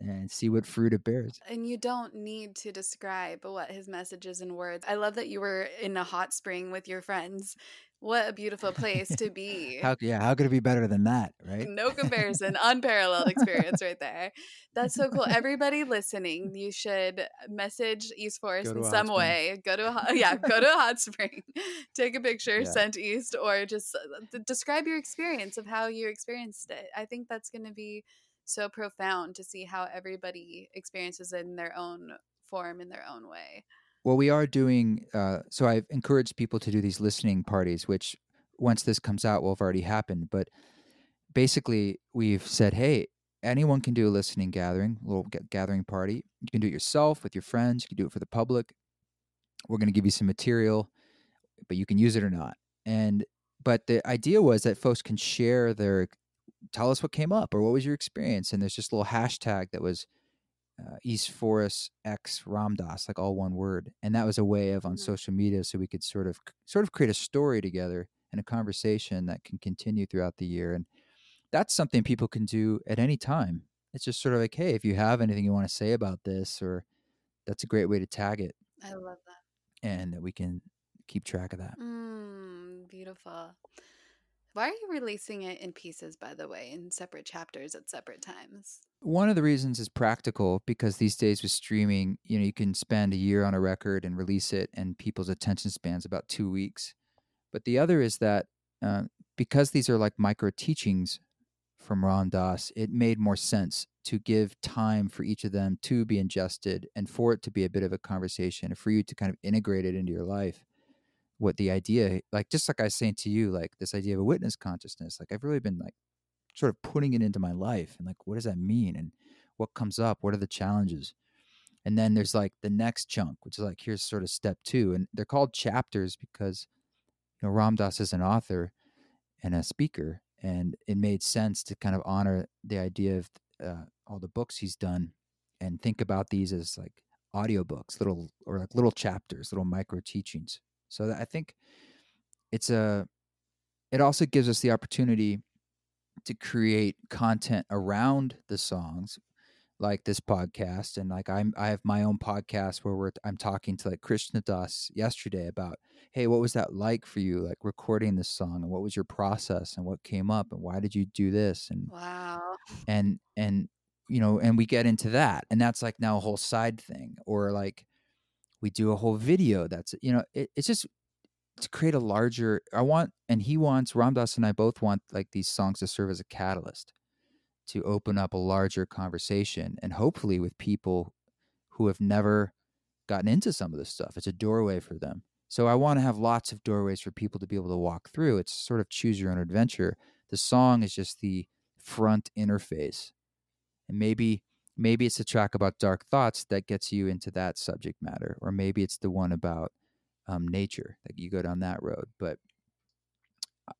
and see what fruit it bears. And you don't need to describe what his message is in words. I love that you were in a hot spring with your friends. What a beautiful place to *laughs* be. how, yeah, how could it be better than that, right? No comparison, unparalleled experience right there. That's so cool. Everybody listening, you should message East Forest in some way. Go to a, *laughs* yeah, go to a hot spring, *laughs* take a picture, yeah. send East, or just uh, describe your experience of how you experienced it. I think that's going to be so profound to see how everybody experiences it in their own form in their own way. Well we are doing uh, so i've encouraged people to do these listening parties which once this comes out will have already happened but basically we've said hey anyone can do a listening gathering a little gathering party. You can do it yourself with your friends you can do it for the public. We're going to give you some material but you can use it or not. And but the idea was that folks can share their tell us what came up or what was your experience. And there's just a little hashtag that was uh, East Forest X Ram Dass, like all one word. And that was a way of on mm-hmm. social media so we could sort of sort of create a story together and a conversation that can continue throughout the year. And that's something people can do at any time. It's just sort of like, hey, if you have anything you want to say about this, or that's a great way to tag it. I love that. And that we can keep track of that. Mm, beautiful. Why are you releasing it in pieces, by the way, in separate chapters at separate times? One of the reasons is practical because these days with streaming, you know, you can spend a year on a record and release it, and people's attention spans about two weeks. But the other is that uh, because these are like micro teachings from Ram Dass, it made more sense to give time for each of them to be ingested and for it to be a bit of a conversation, for you to kind of integrate it into your life what the idea like just like i was saying to you like this idea of a witness consciousness like i've really been like sort of putting it into my life and like what does that mean and what comes up what are the challenges? And then there's like the next chunk which is like here's sort of step two and they're called chapters because you know ram dass is an author and a speaker and it made sense to kind of honor the idea of uh, all the books he's done and think about these as like audiobooks little or like little chapters little micro teachings so I think it's a it also gives us the opportunity to create content around the songs like this podcast and like I'm I have my own podcast where we're I'm talking to like Krishna Das yesterday about hey what was that like for you like recording this song and what was your process and what came up and why did you do this and Wow. and and you know and we get into that and that's like now a whole side thing or like we do a whole video that's you know it, it's just to create a larger i want and he wants Ram Dass and i both want like these songs to serve as a catalyst to open up a larger conversation and hopefully with people who have never gotten into some of this stuff. It's a doorway for them. So i want to have lots of doorways for people to be able to walk through. It's sort of choose your own adventure. The song is just the front interface. And maybe maybe it's a track about dark thoughts that gets you into that subject matter or maybe it's the one about um, nature like you go down that road but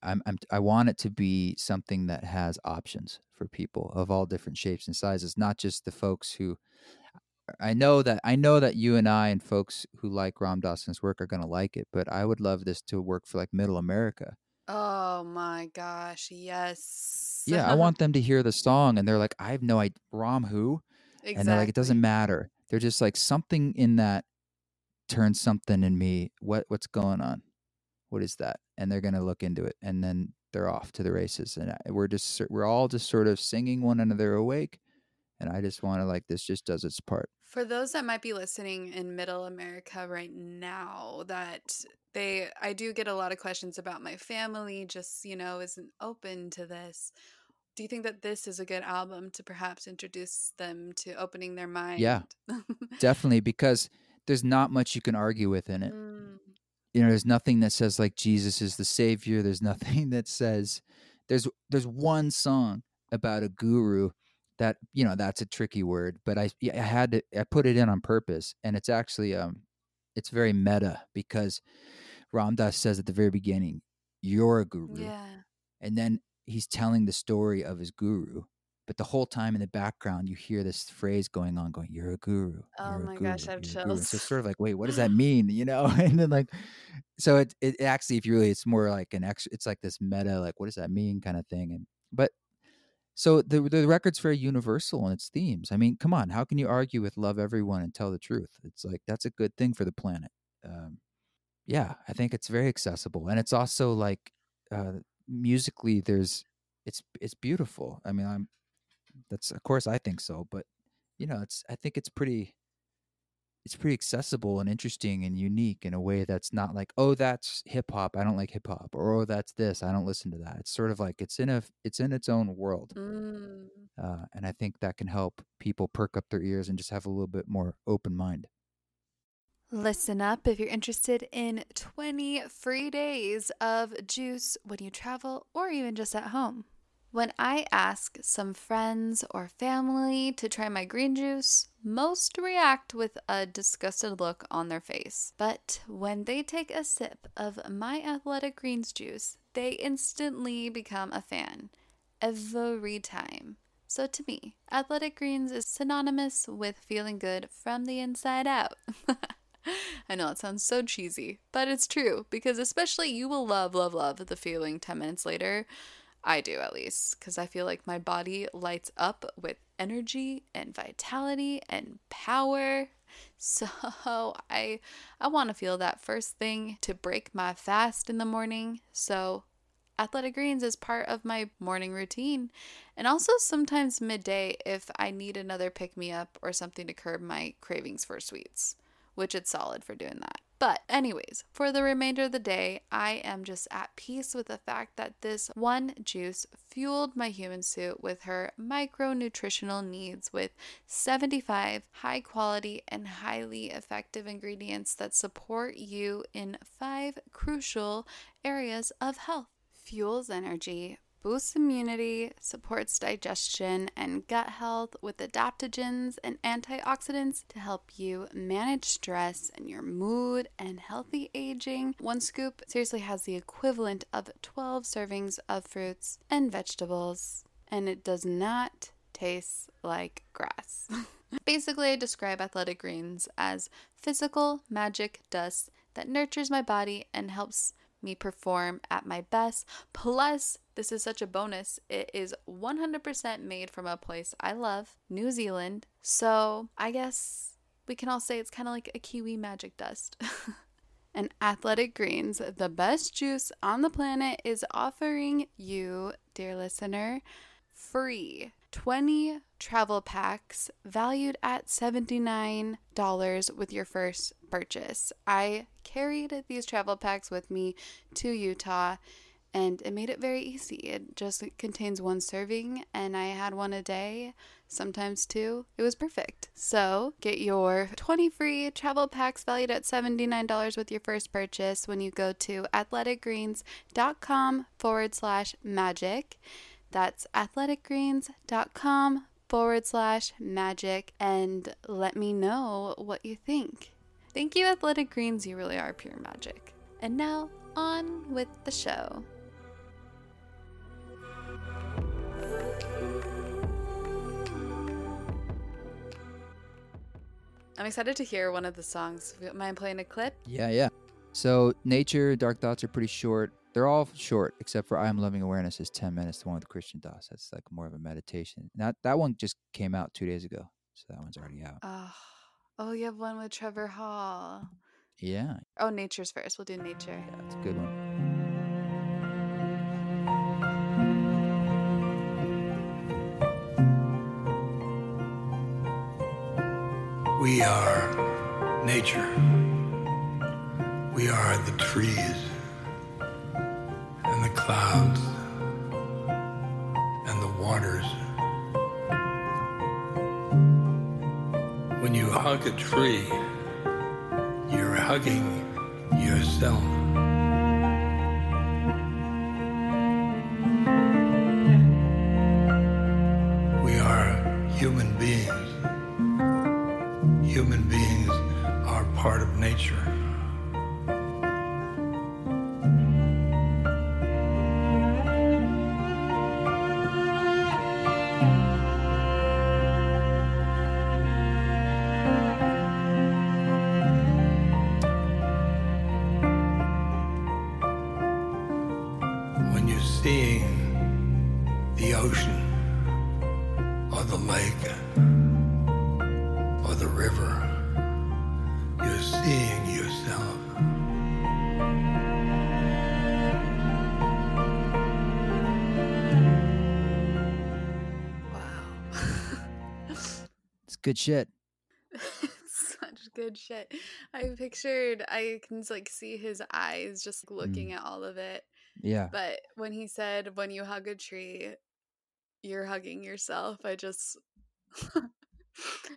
I'm, I'm i want it to be something that has options for people of all different shapes and sizes not just the folks who i know that i know that you and i and folks who like ram Dass's work are going to like it but i would love this to work for like middle america Oh my gosh, yes. yeah *laughs* i want them to hear the song and they're like i have no idea ram who? Exactly. and they're like it doesn't matter. They're just like something in that turns something in me. What what's going on? What is that? And they're going to look into it and then they're off to the races and uh, we're just we're all just sort of singing one another awake and i just want to like this just does its part For those that might be listening in middle America right now, that they, I do get a lot of questions about my family, just, you know, isn't open to this. Do you think that this is a good album to perhaps introduce them to opening their mind? Yeah. *laughs* definitely because there's not much you can argue with in it Mm, you know there's nothing that says like jesus is the savior there's nothing *laughs* that says there's there's one song about a guru that you know that's a tricky word but i i had to i put it in on purpose and it's actually um it's very meta because Ram Dass says at the very beginning you're a guru yeah. and then he's telling the story of his guru but the whole time in the background you hear this phrase going on going you're a guru Oh you're a my gosh, I have guru." so it's sort of like wait what does that *laughs* mean you know *laughs* and then like so it, it actually if you really it's more like an extra it's like this meta like what does that mean kind of thing and but so the the record's very universal in its themes. I mean come on how can you argue with love everyone and tell the truth? It's like that's a good thing for the planet. Um, yeah i think it's very accessible and it's also like uh, musically there's it's it's beautiful. I mean i'm that's of course i think so but you know it's i think it's pretty it's pretty accessible and interesting and unique in a way that's not like oh that's hip hop i don't like hip hop or oh that's this i don't listen to that it's sort of like it's in a it's in its own world Mm. uh, and i think that can help people perk up their ears and just have a little bit more open mind Listen up if you're interested in 20 free days of juice when you travel or even just at home. When I ask some friends or family to try my green juice, most react with a disgusted look on their face. But when they take a sip of my athletic greens juice, they instantly become a fan. Every time. So to me, athletic greens is synonymous with feeling good from the inside out. *laughs* I know it sounds so cheesy, but it's true because especially you will love, love, love the feeling 10 minutes later. I do at least because I feel like my body lights up with energy and vitality and power. *laughs* So I I want to feel that first thing to break my fast in the morning. So Athletic Greens is part of my morning routine and also sometimes midday if I need another pick me up or something to curb my cravings for sweets which it's solid for doing that. But, anyways, for the remainder of the day, I am just at peace with the fact that this one juice fueled my human suit with her micronutritional needs with 75 high quality and highly effective ingredients that support you in five crucial areas of health. Fuels energy, boosts immunity, supports digestion and gut health with adaptogens and antioxidants to help you manage stress and your mood and healthy aging. One scoop seriously has the equivalent of 12 servings of fruits and vegetables, and it does not taste like grass. *laughs* Basically, I describe athletic greens as physical magic dust that nurtures my body and helps me perform at my best. Plus, this is such a bonus. It is 100% made from a place I love, New Zealand. So I guess we can all say it's kind of like a kiwi magic dust. *laughs* and Athletic Greens, the best juice on the planet, is offering you, dear listener, free 20 travel packs valued at $79 with your first purchase. I carried these travel packs with me to Utah and it made it very easy. It just contains one serving, and I had one a day, sometimes two. It was perfect. So get your 20 free travel packs valued at $79 with your first purchase when you go to athleticgreens.com forward slash magic. That's athleticgreens.com forward slash magic and let me know what you think. Thank you, Athletic Greens. You really are pure magic. And now, on with the show. I'm excited to hear one of the songs. Mind playing a clip? Yeah, yeah. So nature, dark thoughts are pretty short. They're all short, except for I'm loving awareness is 10 minutes. The one with Krishna Das. That's like more of a meditation. That that one just came out two days ago, so that one's already out. Oh, oh, you have one with Trevor Hall. Yeah, Oh, nature's first. We'll do nature. yeah, it's a good one. We are nature. We are the trees and the clouds and the waters. When you hug a tree, you're hugging yourself. We are human beings. Human beings are part of nature. Good shit. *laughs* Such good shit. I pictured, I can like see his eyes just looking mm. at all of it. Yeah, But when he said, when you hug a tree, you're hugging yourself, I just. *laughs* and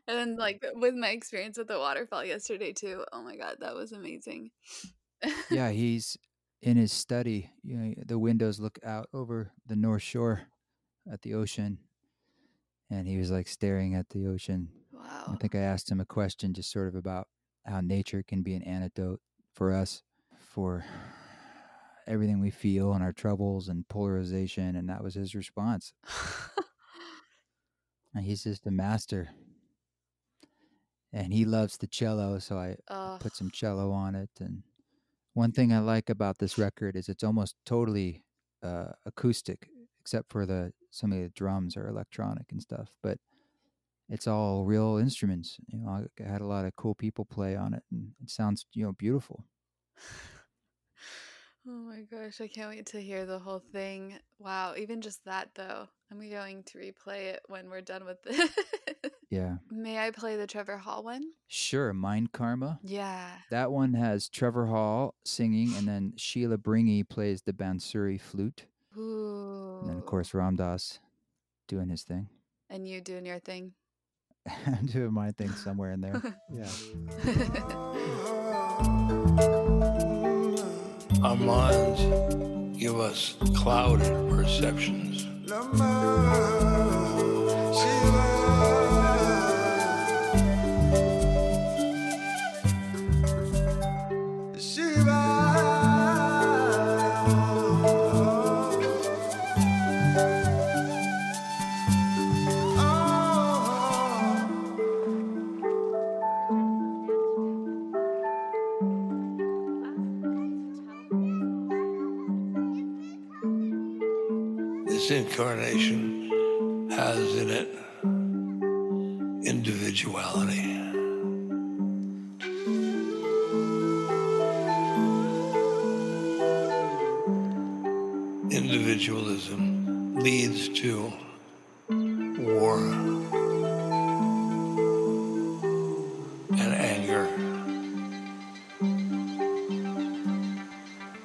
then, like, with my experience with the waterfall yesterday, too. Oh my God, that was amazing. yeah. *laughs* He's in his study. You know, the windows look out over the North Shore at the ocean, and he was like staring at the ocean. I think I asked him a question just sort of about how nature can be an antidote for us for everything we feel and our troubles and polarization. And that was his response. *laughs* And he's just a master. And he loves the cello. So I Ugh. put some cello on it. And one thing I like about this record is it's almost totally uh, acoustic, except for the some of the drums are electronic and stuff. But it's all real instruments. You know, I had a lot of cool people play on it, and it sounds you know beautiful. *laughs* Oh my gosh, I can't wait to hear the whole thing. Wow, even just that though. I'm going to replay it when we're done with this. *laughs* Yeah, May I play the Trevor Hall one? sure. Mind Karma. Yeah. That one has Trevor Hall singing, and then Shiela Bringi plays the bansuri flute, Ooh. and then of course Ram Dass doing his thing. And you doing your thing. *laughs* I'm doing my thing somewhere in there. *laughs* Yeah. *laughs* Our minds give us clouded perceptions. This incarnation has in it individuality. Individualism leads to war and anger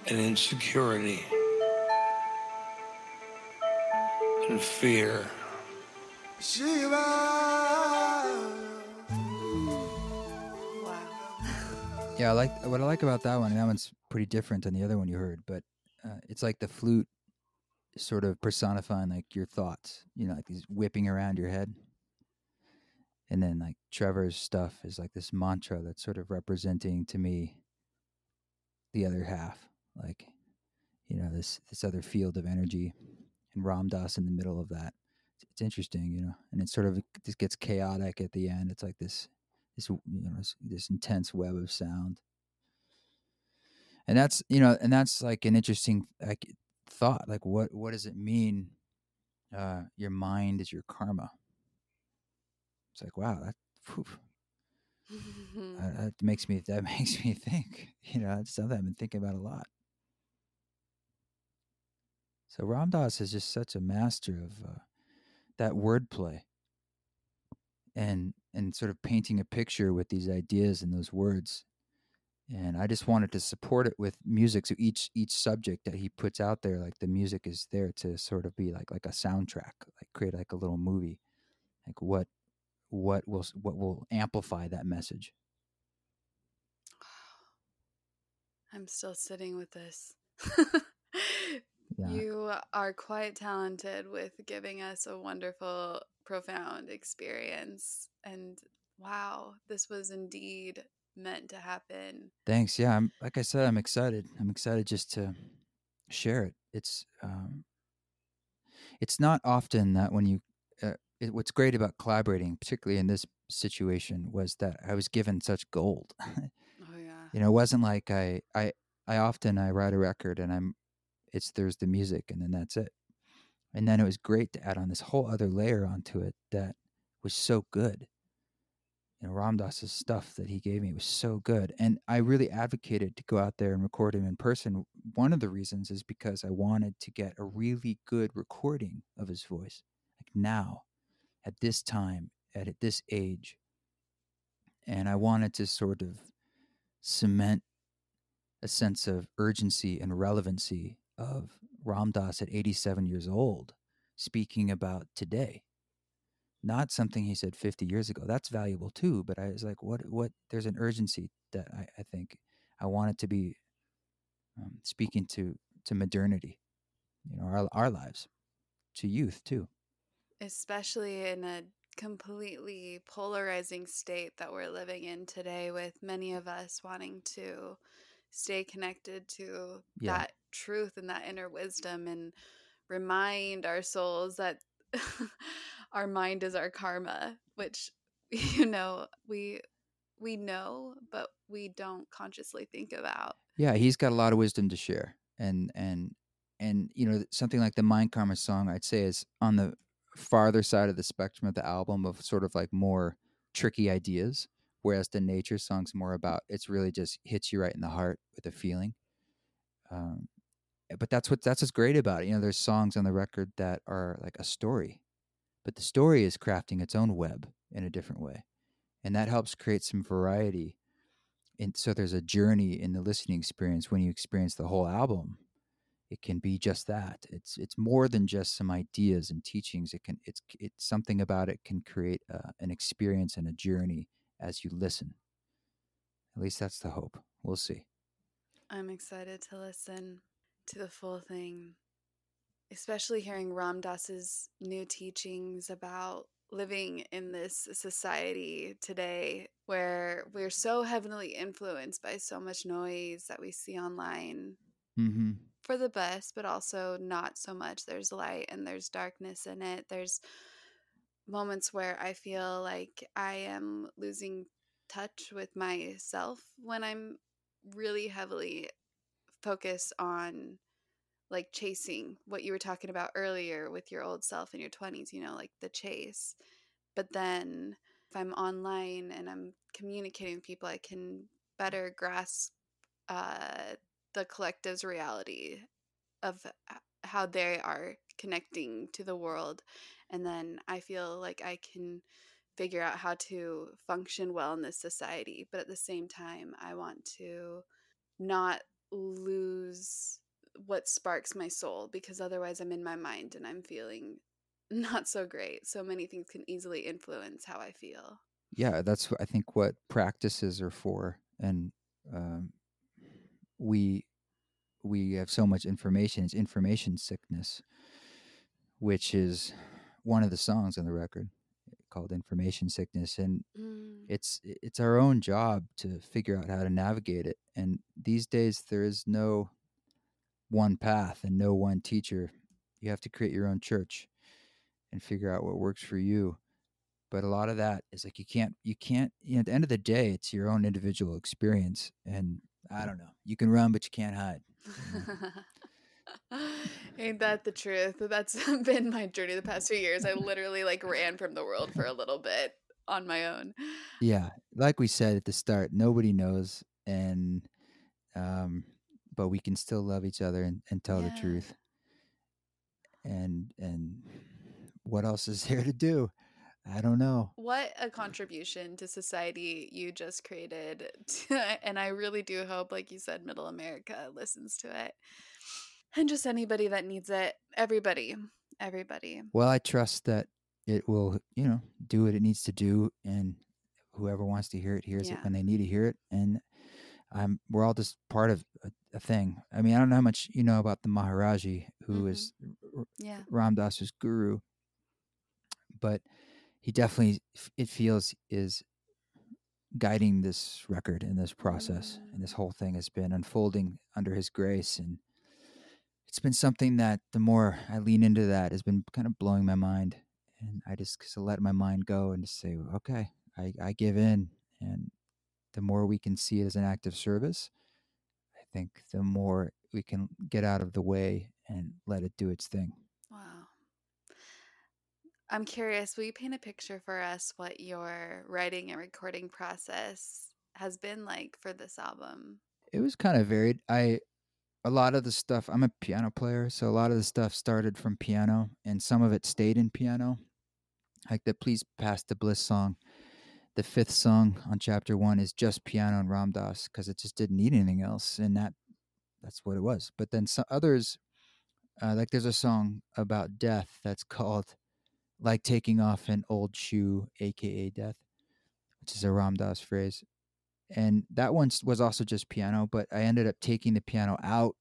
and insecurity and fear. Wow. Yeah, I like what I like about that one. and That one's pretty different than the other one you heard, but uh, it's like the flute sort of personifying like your thoughts. You know, like these whipping around your head. And then like Trevor's stuff is like this mantra that's sort of representing to me the other half, like you know this this other field of energy, and Ram Dass in the middle of that. It's, it's interesting, you know, and it sort of just gets chaotic at the end. It's like this this you know this, this intense web of sound and that's you know and that's like an interesting like thought like what what does it mean uh your mind is your karma it's like wow that phew, *laughs* that, that makes me that *laughs* makes me think you know it's something i've been thinking about a lot so Ram Dass is just such a master of uh, that wordplay. And and sort of painting a picture with these ideas and those words. And i just wanted to support it with music. So each each subject that he puts out there like the music is there to sort of be like like a soundtrack like create like a little movie. Like what what will what will amplify that message. *sighs* I'm still sitting with this. *laughs* Yeah. You are quite talented with giving us a wonderful, profound experience. And wow, this was indeed meant to happen. thanks yeah i'm like i said i'm excited i'm excited just to share it it's um it's not often that when you uh, it, what's great about collaborating particularly in this situation was that i was given such gold Oh, yeah. *laughs* you know it wasn't like i i i often i write a record and i'm it's there's the music and then that's it. And then it was great to add on this whole other layer onto it that was so good. You know Ram Dass's stuff that he gave me was so good and i really advocated to go out there and record him in person. One of the reasons is because i wanted to get a really good recording of his voice like now at this time at this age. And i wanted to sort of cement a sense of urgency and relevancy of Ram Dass at 87 years old speaking about today. Not something he said 50 years ago. That's valuable too, but I was like, what, what, there's an urgency that I, I think I want it to be um, speaking to, to modernity, you know, our, our lives, to youth too. especially in a completely polarizing state that we're living in today with many of us wanting to stay connected to Yeah. that truth and that inner wisdom and remind our souls that *laughs* our mind is our karma which *laughs* you know we we know but we don't consciously think about Yeah, he's got a lot of wisdom to share, and and and you know something like the Mind Karma song, I'd say is on the farther side of the spectrum of the album of sort of like more tricky ideas, whereas the Nature song's more about it's really just hits you right in the heart with a feeling. Um, but that's what that's what's great about it. You know, there's songs on the record that are like a story, but the story is crafting its own web in a different way, and that helps create some variety and so there's a journey in the listening experience when you experience the whole album it can be just that it's it's more than just some ideas and teachings it can it's it's something about it can create uh, an experience and a journey as you listen at least that's the hope we'll see I'm excited to listen to the full thing, especially hearing Ram Dass's new teachings about living in this society today where we're so heavily influenced by so much noise that we see online mm-hmm. for the best, but also not so much. There's light and there's darkness in it. There's moments where I feel like I am losing touch with myself when I'm really heavily focused on like chasing what you were talking about earlier with your old self in your 20s, you know, like the chase. But then if I'm online and I'm communicating with people, I can better grasp uh, the collective's reality of how they are connecting to the world. And then I feel like I can figure out how to function well in this society. But at the same time, I want to not lose what sparks my soul because otherwise I'm in my mind and I'm feeling *laughs* not so great. So many things can easily influence how I feel. Yeah, that's I think what practices are for, and um, we we have so much information. It's information sickness, which is one of the songs on the record called "Information Sickness," and Mm. it's it's our own job to figure out how to navigate it. And these days, there is no one path and no one teacher. You have to create your own church and figure out what works for you. But a lot of that is like you can't you can't you know, at the end of the day it's your own individual experience and I don't know. You can run but you can't hide. *laughs* *laughs* Ain't that the truth? That's *laughs* been my journey the past few years. I literally like ran from the world for a little bit on my own. Yeah, like we said at the start, nobody knows and um but we can still love each other and, and tell the truth. And and what else is *laughs* there to do? I don't know. What a contribution to society you just created. *laughs* and I really do hope, like you said, Middle America listens to it. And just anybody that needs it. Everybody. Everybody. Well, I trust that it will, you know, do what it needs to do, and whoever wants to hear it hears it when they need to hear it. And I'm we're all just part of a, a thing. I mean, I don't know how much you know about the Maharaji, who Mhm. is R- Yeah. Ram Dass's guru, but he definitely it feels is guiding this record and this process and this Mm. whole thing has been unfolding under his grace and it's been something that the more I lean into that has been kind of blowing my mind and I just let my mind go and just say okay I, I give in and the more we can see it as an act of service I think the more we can get out of the way and let it do its thing Wow. I'm curious, will you paint a picture for us what your writing and recording process has been like for this album? it was kind of varied. I a lot of the stuff I'm a piano player, so a lot of the stuff started from piano and some of it stayed in piano. Like the Please Pass the Bliss song. The fifth song on chapter one is just piano and Ram Dass because it just didn't need anything else, and that that's what it was. But then some others, uh, like there's a song about death that's called "Like Taking Off an Old Shoe," aka death, which is a Ram Dass phrase and that one was also just piano but i ended up taking the piano out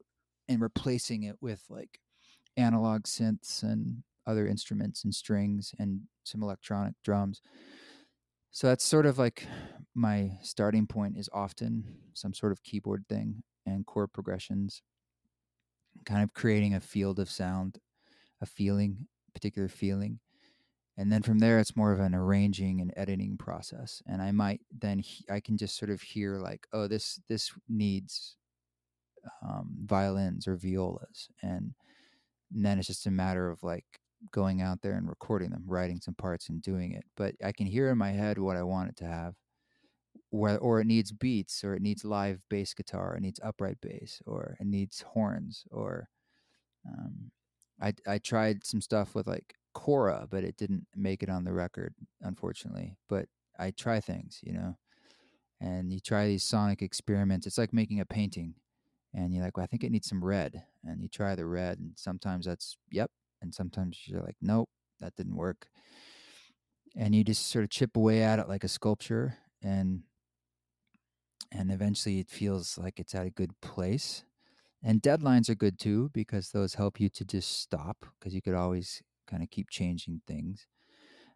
and replacing it with like analog synths and other instruments and strings and some electronic drums. So that's sort of like my starting point is often some sort of keyboard thing and chord progressions. Kind of creating a field of sound a feeling particular feeling and then from there it's more of an arranging and editing process and i might then he- i can just sort of hear like oh this this needs um, violins or violas and, then it's just a matter of like going out there and recording them writing some parts and doing it but i can hear in my head what i want it to have where, or it needs beats or it needs live bass guitar it needs upright bass or it needs horns or um, I, I tried some stuff with like kora, but it didn't make it on the record, unfortunately. But I try things, you know, and you try these sonic experiments. It's like making a painting, and you're like, well, I think it needs some red, and you try the red, and sometimes that's yep, and sometimes you're like, nope, that didn't work, and you just sort of chip away at it like a sculpture, and and eventually it feels like it's at a good place. And deadlines are good too because those help you to just stop because you could always kind of keep changing things.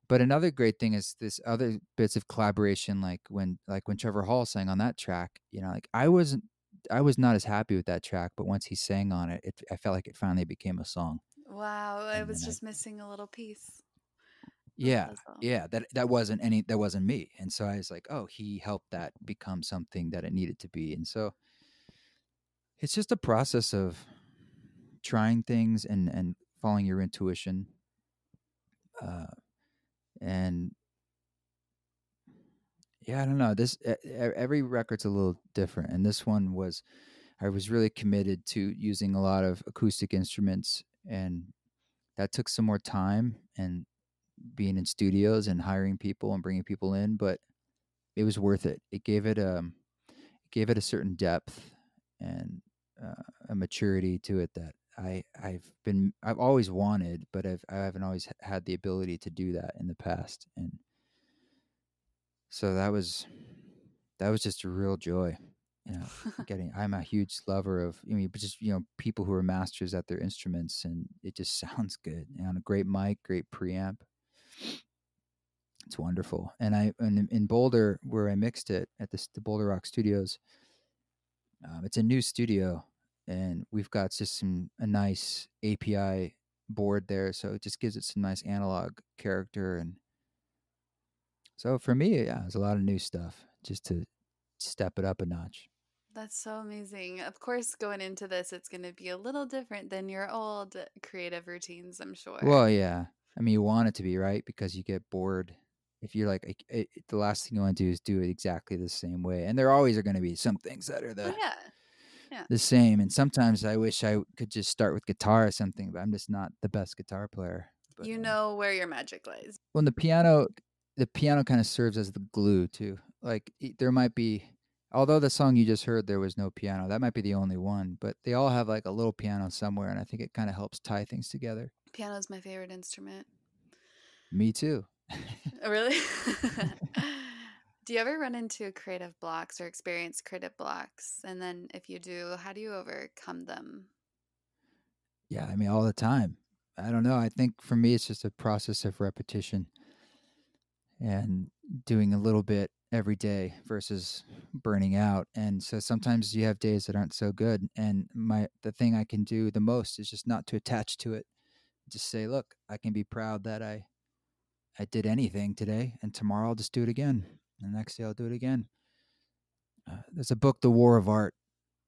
But another great thing is this other bits of collaboration, like when like when Trevor Hall sang on that track. You know, like I wasn't, I was not as happy with that track, but once he sang on it, it I felt like it finally became a song. Wow, I And was then I- just missing a little piece. Yeah, yeah. That that wasn't any, that wasn't me, and so I was like, oh, he helped that become something that it needed to be, and so it's just a process of trying things and and following your intuition uh and yeah i don't know this every record's a little different and this one was i was really committed to using a lot of acoustic instruments and that took some more time and being in studios and hiring people and bringing people in but it was worth it. It gave it um it gave it a certain depth and uh, a maturity to it that I I've been I've always wanted, but I've I haven't always had the ability to do that in the past, and so that was that was just a real joy. You know, *laughs* getting I'm a huge lover of I mean, but just you know people who are masters at their instruments, and it just *laughs* sounds good know, on a great mic, great preamp. It's wonderful, and I and in Boulder where I mixed it at this the Boulder Rock Studios. Um, it's a new studio, and we've got just some a nice API board there, so it just gives it some nice analog character. And so for me, yeah, it's a lot of new stuff just to step it up a notch. That's so amazing. Of course, going into this, it's going to be a little different than your old creative routines, I'm sure. Well, yeah, I mean, you want it to be right because you get bored if you're like it, it, the last thing you want to do is do it exactly the same way, and there always are going to be some things that are oh, the Oh, yeah. The same. And sometimes I wish I could just start with guitar or something, but I'm just not the best guitar player. But, You um, know where your magic lies. when the piano the piano kind of serves as the glue too like there might be although the song you just heard there was no piano that might be the only one but they all have like a little piano somewhere and i think it kind of helps tie things together Piano is my favorite instrument. me too Oh, Really? *laughs* *laughs* *laughs* do you ever run into creative blocks or experience creative blocks? And then if you do, how do you overcome them? yeah i mean all the time i don't know i think for me it's just a process of repetition and doing a little bit every day versus burning out and so sometimes you have days that aren't so good and my the thing i can do the most is just not to attach to it just say look i can be proud that i i did anything today and tomorrow i'll just do it again the next day i'll do it again uh, there's a book the war of art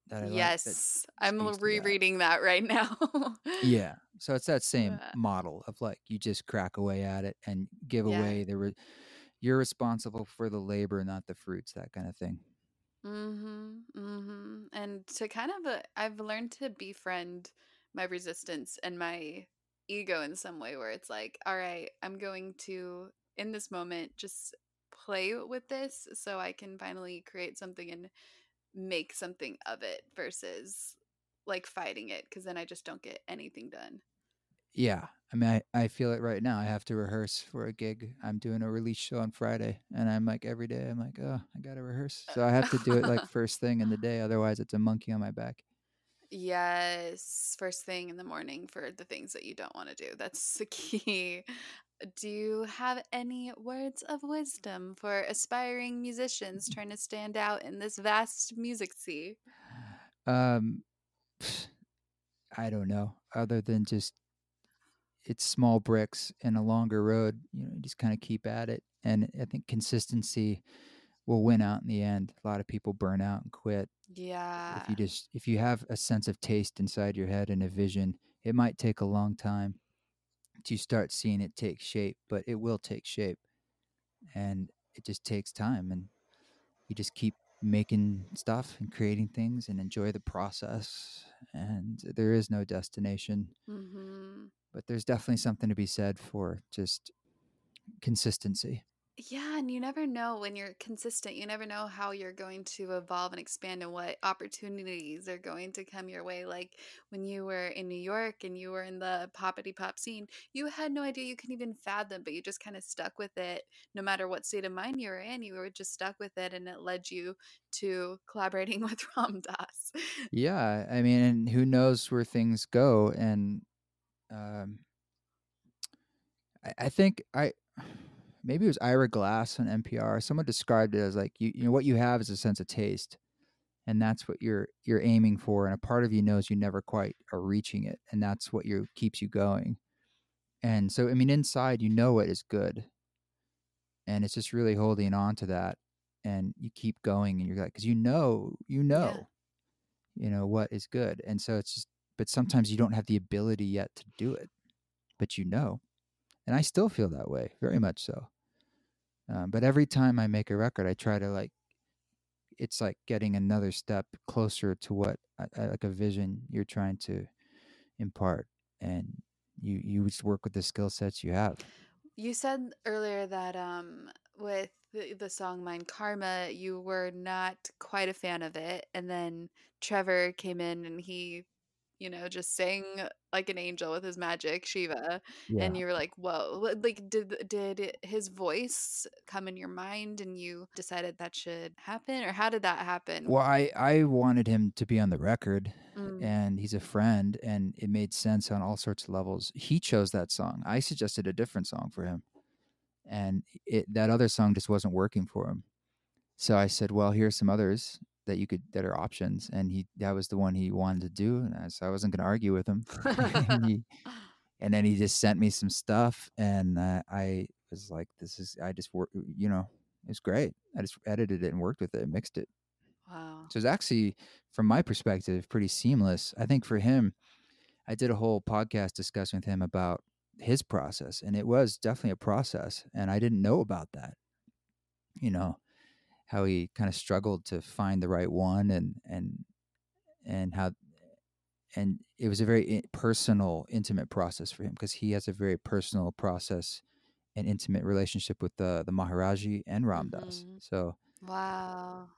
that i like that yes, I'm to that. rereading that right now. *laughs* yeah. So it's that same Yeah. model of like you just crack away at it and give Yeah. away the re- you're responsible for the labor, not the fruits, that kind of thing. Mhm. Mhm. And to kind of uh, I've learned to befriend my resistance and my ego in some way where it's like, all right, I'm going to in this moment just play with this so I can finally create something and make something of it versus like fighting it because then I just don't get anything done. Yeah. I mean, I, I feel it right now. I have to rehearse for a gig. I'm doing a release show on Friday, and I'm like, every day, I'm like, oh, I got to rehearse. So I have to do it like *laughs* first thing in the day. Otherwise, it's a monkey on my back. Yes, first thing in the morning for the things that you don't want to do. That's the key. Do you have any words of wisdom for aspiring musicians trying to stand out in this vast music sea? Um, I don't know. Other than just it's small bricks and a longer road. You know, just kind of keep at it, and I think consistency will win out in the end. A lot of people burn out and quit. Yeah. If you just if you have a sense of taste inside your head and a vision, it might take a long time to start seeing it take shape, but it will take shape, and it just takes time, and you just keep making stuff and creating things and enjoy the process and there is no destination. Hmm but there's definitely something to be said for just consistency Yeah, and you never know when you're consistent. You never know how you're going to evolve and expand and what opportunities are going to come your way. Like when you were in New York and you were in the poppity pop scene, you had no idea you could even fathom, but you just kind of stuck with it. No matter what state of mind you were in, you were just stuck with it, and it led you to collaborating *laughs* with Ram Dass. yeah i mean and who knows where things go and um i, I think i *sighs* maybe it was ira glass on npr someone described it as like you, you know what you have is a sense of taste and that's what you're you're aiming for and a part of you knows you never quite are reaching it and that's what you keeps you going and so i mean inside you know what is good and it's just really holding on to that and you keep going and you're like because you know you know you know what is good and so it's just but sometimes you don't have the ability yet to do it, but you know. And I still feel that way, very much so. Um, but every time I make a record, I try to like, it's like getting another step closer to what, like a vision you're trying to impart, and you you just work with the skill sets you have. You said earlier that um with the, the song Mind Karma, you were not quite a fan of it, and then Trevor came in and he, you know, just sang like an angel with his magic, Shiva, Yeah. and you were like, "Whoa!" Like, did did his voice come in your mind, and you decided that should happen, or how did that happen? Well, I I wanted him to be on the record, Mm, and he's a friend, and it made sense on all sorts of levels. He chose that song. I suggested a different song for him, and it that other song just wasn't working for him. So I said, "Well, here's some others that you could that are options," and he that was the one he wanted to do. And I, so I wasn't going to argue with him. *laughs* and, he, and then he just sent me some stuff, and uh, I was like, "This is." I just work, you know, it was great. I just edited it and worked with it, and mixed it. wow. So it's actually, from my perspective, pretty seamless. I think for him, I did a whole podcast discussion with him about his process, and it was definitely a process. And I didn't know about that. You know, how he kind of struggled to find the right one, and and and how, and it was a very personal, intimate process for him because he has a very personal process and intimate relationship with the the Maharaji and Ram Dass. Mhm. So Wow.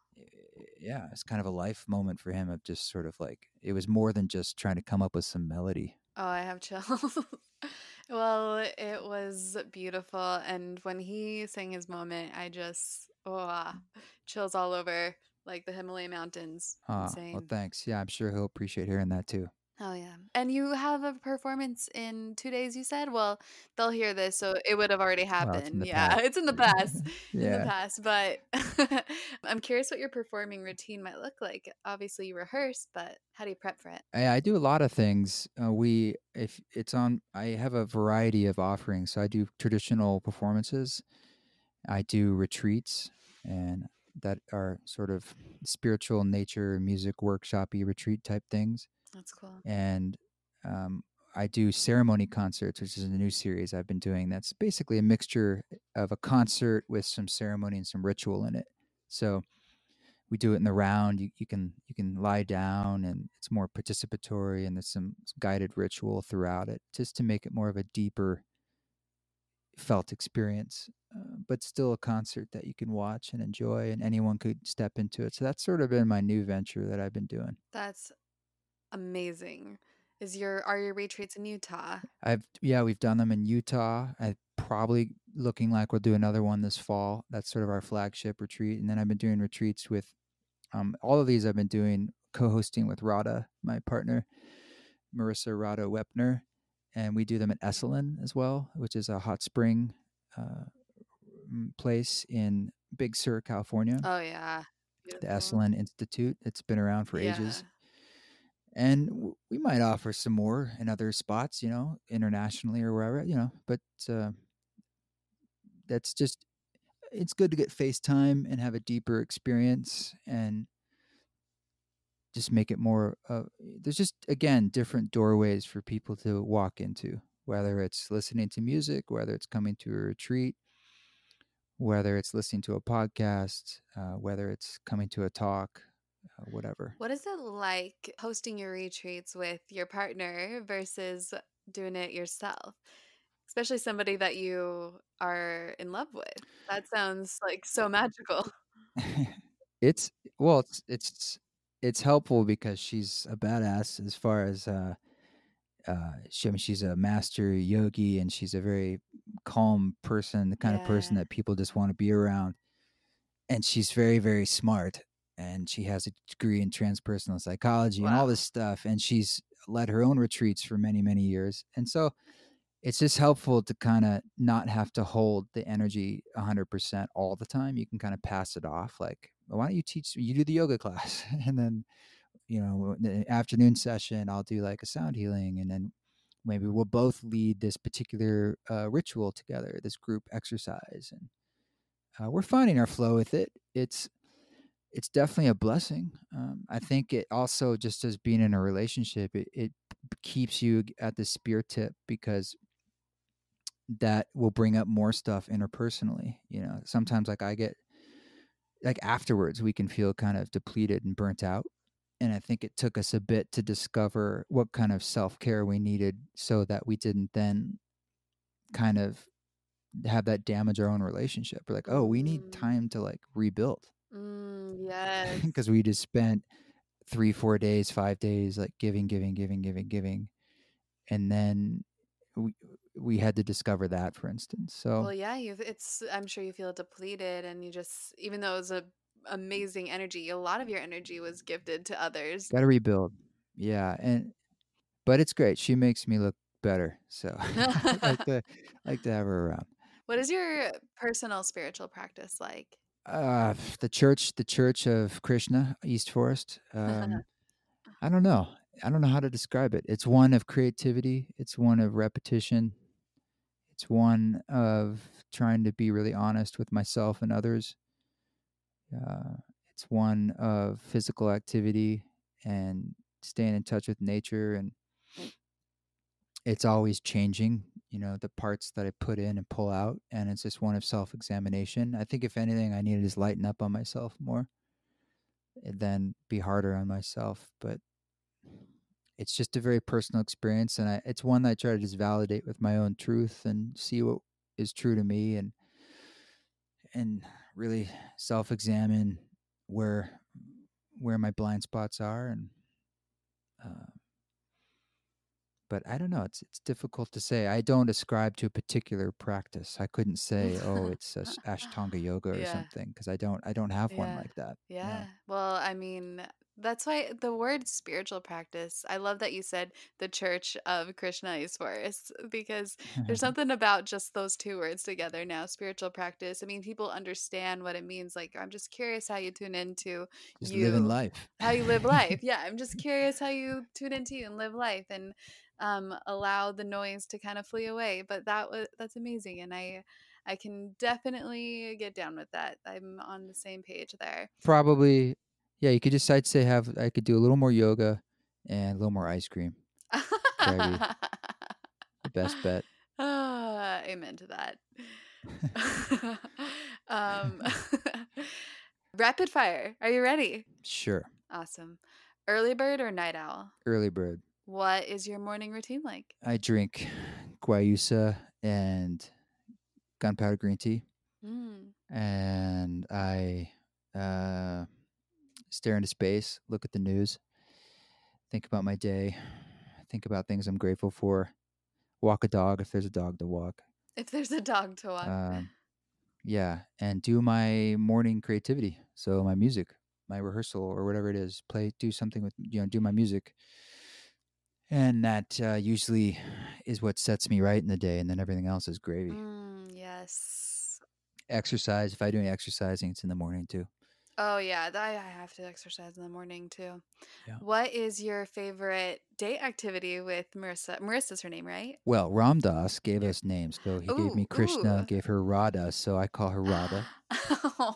yeah, it's kind of a life moment for him of just sort of like it was more than just trying to come up with some melody. Oh, I have chills. *laughs* well, it was beautiful. And when he sang his moment, I just, oh, chills all over like the Himalaya mountains. Ah, Insane. well, thanks. Yeah, I'm sure he'll appreciate hearing that too. Oh, yeah. And you have a performance in two days, you said? Well, they'll hear this, so it would have already Well, it's happened. yeah, past. *laughs* it's in the past. *laughs* in the past, but *laughs* I'm curious what your performing routine might look like. Obviously, you rehearse, but how do you prep for it? I, I do a lot of things. Uh, we, if it's on, I have a variety of offerings. So I do traditional performances, I do retreats, and that are sort of spiritual nature, music workshopy retreat type things. That's cool. and um, I do ceremony concerts, which is a new series I've been doing. That's basically a mixture of a concert with some ceremony and some ritual in it. So we do it in the round. You, you can you can lie down, and it's more participatory, and there's some guided ritual throughout it, just to make it more of a deeper felt experience, uh, but still a concert that you can watch and enjoy, and anyone could step into it. So that's sort of been my new venture that I've been doing. That's amazing. Is your are your retreats in Utah? I've yeah, we've done them in Utah. I probably looking like we'll do another one this fall. That's sort of our flagship retreat. And then I've been doing retreats with um all of these I've been doing co-hosting with Radha, my partner, Marissa Radha Wepner, and we do them at Esalen as well, which is a hot spring uh, place in Big Sur, California. Oh yeah. the Beautiful. Esalen Institute. It's been around for ages Yeah. And we might offer some more in other spots you know internationally or wherever you know but uh, that's just it's good to get FaceTime and have a deeper experience and just make it more uh, there's just again different doorways for people to walk into whether it's listening to music whether it's coming to a retreat whether it's listening to a podcast uh, whether it's coming to a talk uh, whatever What is it like hosting your retreats with your partner versus doing it yourself? Especially somebody that you are in love with. That sounds like so magical. *laughs* it's well it's it's it's helpful because she's a badass as far as uh uh she, I mean, she's a master yogi and she's a very calm person the kind of person that people just want to be around and she's very very smart and she has a degree in transpersonal psychology and all this stuff and she's led her own retreats for many many years and so it's just helpful to kind of not have to hold the energy 100% all the time you can kind of pass it off like why don't you teach you do the yoga class *laughs* and then you know the afternoon session i'll do like a sound healing and then maybe we'll both lead this particular uh, ritual together this group exercise and uh, we're finding our flow with it. It's it's definitely a blessing. Um, I think it also just as being in a relationship, it, it keeps you at the spear tip because that will bring up more stuff interpersonally. You know, sometimes like I get like afterwards we can feel kind of depleted and burnt out. And I think it took us a bit to discover what kind of self care we needed so that we didn't then kind of have that damage our own relationship. We're like, oh, we need Mm. time to like rebuild Mm, *laughs* yes. because we just spent three, four days, five days, like giving, giving, giving, giving, giving, and then we we had to discover that, for instance. So Well, yeah, you it's I'm sure you feel depleted and you just even though it was a amazing energy, a lot of your energy was gifted to others. got to rebuild. Yeah, and but it's great. She makes me look better, so *laughs* I like *laughs* to like to have her around. What is your personal spiritual practice like? Uh, the church, the Church of Krishna, East Forest. Um, *laughs* I don't know. I don't know how to describe it. It's one of creativity. It's one of repetition. It's one of trying to be really honest with myself and others. Uh, it's one of physical activity and staying in touch with nature. And it's always changing, you know, the parts that I put in and pull out. And it's just one of self examination. I think, if anything, I need is lighten up on myself more than be harder on myself. But it's just a very personal experience and I, it's one that I try to just validate with my own truth and see what is true to me and and really self-examine where where my blind spots are and uh, but I don't know it's it's difficult to say I don't ascribe to a particular practice I couldn't say oh *laughs* it's Ashtanga yoga or Yeah. something because I don't I don't have one like that Yeah. Well, I mean, that's why the word spiritual practice, I love that you said the Church of Krishna East Forest because there's *laughs* something about just those two words together now, spiritual practice. I mean, people understand what it means. Like, I'm just curious how you tune into just you, living life how you live life. *laughs* Yeah, I'm just curious how you tune into you and live life and um, allow the noise to kind of flee away. But that was that's amazing, and I I can definitely get down with that. I'm on the same page there. probably yeah you could just i'd say have i could do a little more yoga and a little more ice cream the best bet *laughs* Ah, amen to that. *laughs* um, *laughs* rapid fire. Are you ready? sure Awesome. Early bird or night owl? early bird What is your morning routine like? i drink guayusa and gunpowder green tea Mm. and i uh, stare into space look at the news think about my day think about things i'm grateful for walk a dog if there's a dog to walk If there's a dog to walk. um, yeah and do my morning creativity so my music my rehearsal or whatever it is play do something with you know do my music and that uh, usually is what sets me right in the day and then everything else is gravy Mm, yes. exercise if i do any exercising it's in the morning too Oh yeah, I I have to exercise in the morning too. Yeah. What is your favorite date activity with Marissa? Marissa's her name, right? well ram dass gave us names so he gave me krishna ooh. gave her radha so i call her radha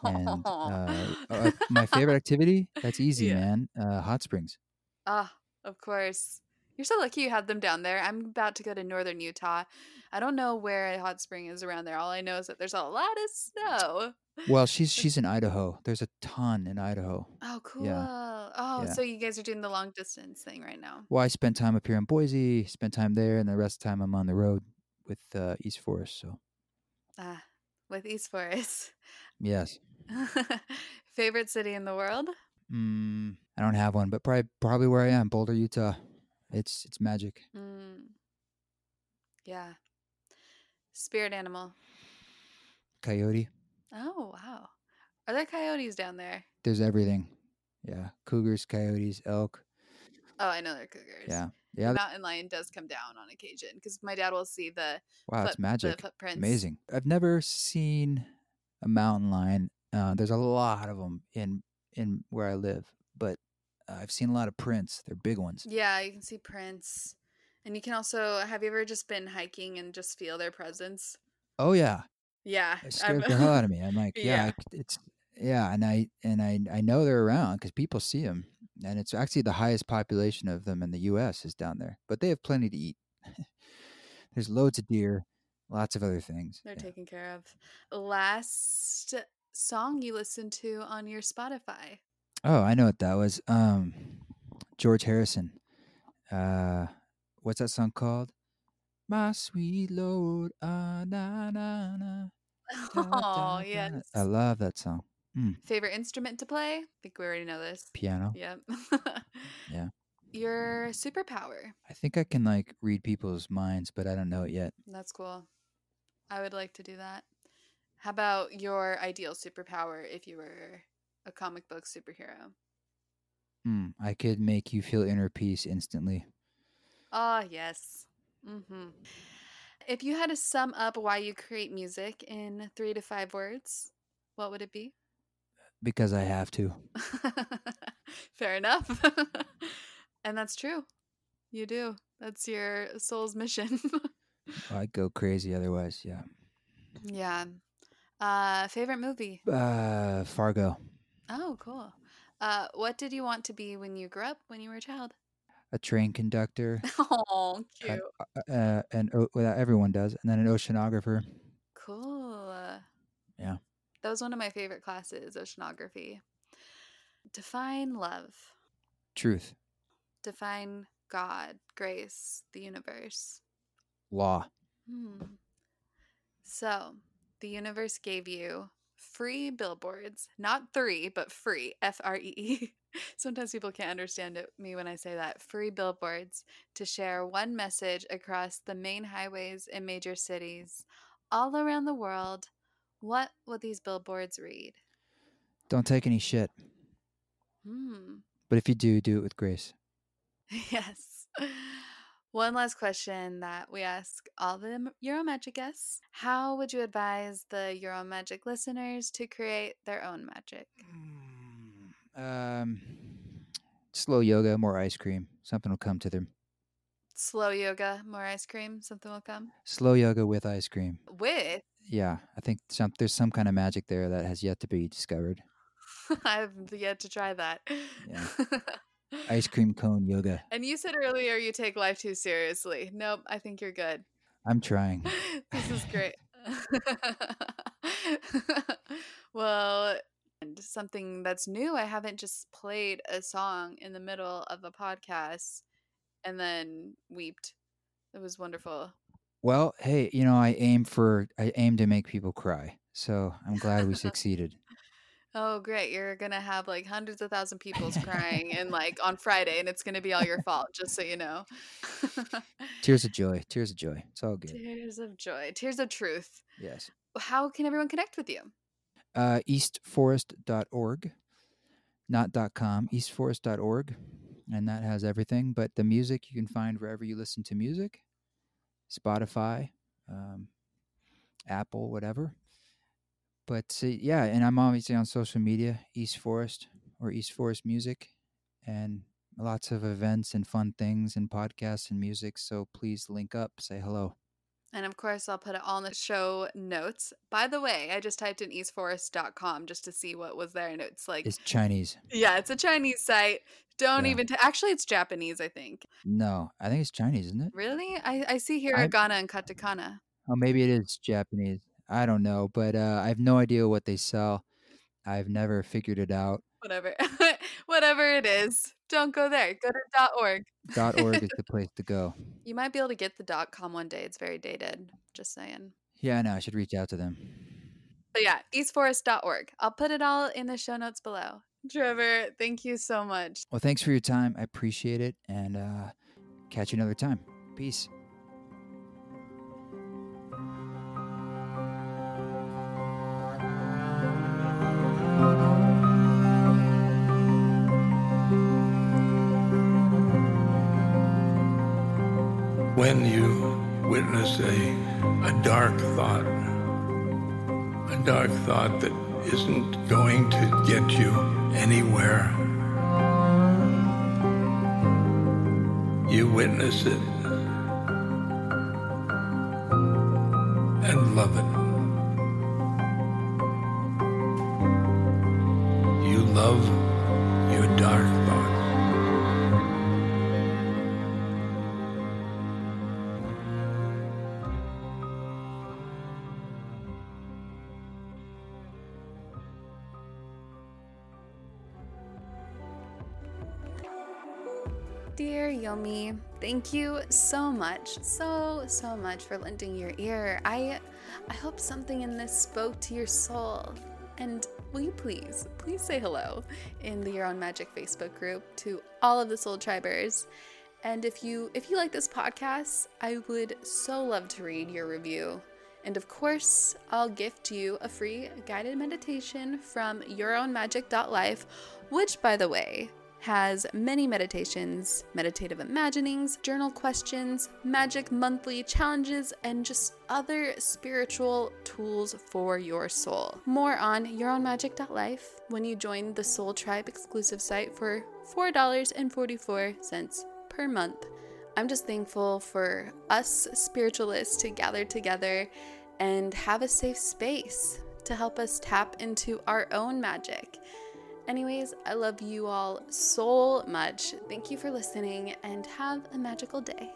and *laughs* uh, uh, my favorite activity that's easy Yeah. man uh, hot springs Ah, of course. You're so lucky you have them down there. I'm about to go to northern Utah. I don't know where a hot spring is around there. All I know is that there's a lot of snow. well she's *laughs* she's in idaho there's a ton in idaho Oh, cool. Yeah. Oh, Yeah. so you guys are doing the long distance thing right now. Well, I spend time up here in Boise, spend time there, and the rest of the time I'm on the road with uh, East Forest. So, Ah, with East Forest. yes, *laughs* Favorite city in the world? mm, I don't have one, but probably probably where I am, Boulder, Utah. It's it's magic. Mm. Yeah. Spirit animal. Coyote, Oh, wow. Are there coyotes down there? there's everything. Yeah, cougars, coyotes, elk. Oh, I know they're cougars. Yeah, The yeah. th- mountain lion does come down on occasion because my dad will see the Wow, it's foot- the magic. footprints. Amazing. I've never seen a mountain lion. Uh, there's a lot of them in in where I live, but uh, I've seen a lot of prints. They're big ones. Yeah, you can see prints. And you can also have you ever just been hiking and just feel their presence? Oh yeah, Yeah. it scared the hell out of *laughs* me. I'm like, yeah, Yeah. It's Yeah, and I and I I know they're around because people see them, and it's actually the highest population of them in the U.S. is down there. But they have plenty to eat. *laughs* There's loads of deer, lots of other things. They're Yeah. taken care of. Last song you listened to on your Spotify. Oh, I know what that was. Um, George Harrison. Uh, what's that song called? My sweet Lord, ah na na na. Oh, yes. I love that song. Favorite instrument to play? I think we already know this. Piano. Yep. *laughs* Yeah. Your superpower. I think I can like read people's minds, but I don't know it yet. That's cool. I would like to do that. How about your ideal superpower if you were a comic book superhero? Hmm, I could make you feel inner peace instantly. Ah, yes. Mm-hmm. If you had to sum up why you create music in three to five words, what would it be? Because I have to. *laughs* Fair enough. *laughs* and that's true. You do. That's your soul's mission. I'd go crazy otherwise. Yeah. yeah. Uh favorite movie? Uh, Fargo, Oh, cool. Uh what did you want to be when you grew up when you were a child? a train conductor, *laughs* Oh, cute. uh, uh, and well, everyone does, and then an oceanographer. Cool. Yeah. That was one of my favorite classes, oceanography. Define love. Truth, Define God, grace, the universe. law. Hmm. So, the universe gave you free billboards, not three, but free, F R E E. *laughs* Sometimes people can't understand it, me when I say that. Free billboards to share one message across the main highways in major cities all around the world. What would these billboards read? Don't take any shit, Hmm. but if you do, do it with grace. *laughs* Yes. One last question that we ask all the Your Own Magic guests. How would you advise the Your Own Magic listeners to create their own magic? Um, slow yoga, more ice cream. Something will come to them. Slow yoga, more ice cream, something will come. Slow yoga with ice cream. With, Yeah, I think some there's some kind of magic there that has yet to be discovered. *laughs* I've yet to try that. Yeah. *laughs* Ice cream cone yoga. and you said earlier you take life too seriously. Nope, I think you're good. I'm trying. *laughs* this is *laughs* great. *laughs* well, and something that's new, I haven't just played a song in the middle of a podcast and then weeped. It was wonderful. Well, hey, you know, I aim for I aim to make people cry. So I'm glad we succeeded. Oh, great. You're going to have like hundreds of thousand people's crying and *laughs* like on Friday and it's going to be all your fault, just so you know. Tears of *laughs* joy. Tears of joy. It's all good. Tears of joy, tears of truth. Yes. How can everyone connect with you? Uh eastforest.org. Not dot .com, eastforest.org. And that has everything, but the music you can find wherever you listen to music. Spotify, um, Apple, whatever. But uh, yeah, and I'm obviously on social media, East Forest or East Forest Music, and lots of events and fun things and podcasts and music. So please link up, say hello. And of course, I'll put it all in the show notes. By the way, I just typed in eastforest.com just to see what was there. And it's like, It's Chinese. yeah, it's a Chinese site. Don't Yeah. even, t- actually, it's Japanese, I think. No, I think it's Chinese, isn't it? Really? I, I see I- hiragana and katakana. Oh, maybe it is Japanese. I don't know, but uh, I have no idea what they sell. I've never figured it out. Whatever. *laughs* Whatever it is, don't go there. Go to .org. Dot .org is *laughs* the place to go. You might be able to get the .com one day. It's very dated. Just saying. Yeah, I know. I should reach out to them. But yeah, eastforest.org. I'll put it all in the show notes below. Trevor, thank you so much. Well, thanks for your time. I appreciate it, and uh, catch you another time. Peace. When you witness a, a dark thought, a dark thought that isn't going to get you anywhere, you witness it and love it. You love Dear Yomi, thank you so much, so so much for lending your ear. I I hope something in this spoke to your soul. And will you please, please say hello in the Your Own Magic Facebook group to all of the Soul Tribers. And if you if you like this podcast, I would so love to read your review. And of course, I'll gift you a free guided meditation from your own yourownmagic.life, which by the way, has many meditations, meditative imaginings, journal questions, magic monthly challenges, and just other spiritual tools for your soul. More on yourownmagic.life when you join the Soul Tribe exclusive site for $4.44 per month. I'm just thankful for us spiritualists to gather together and have a safe space to help us tap into our own magic. Anyways, I love you all so much. Thank you for listening and have a magical day.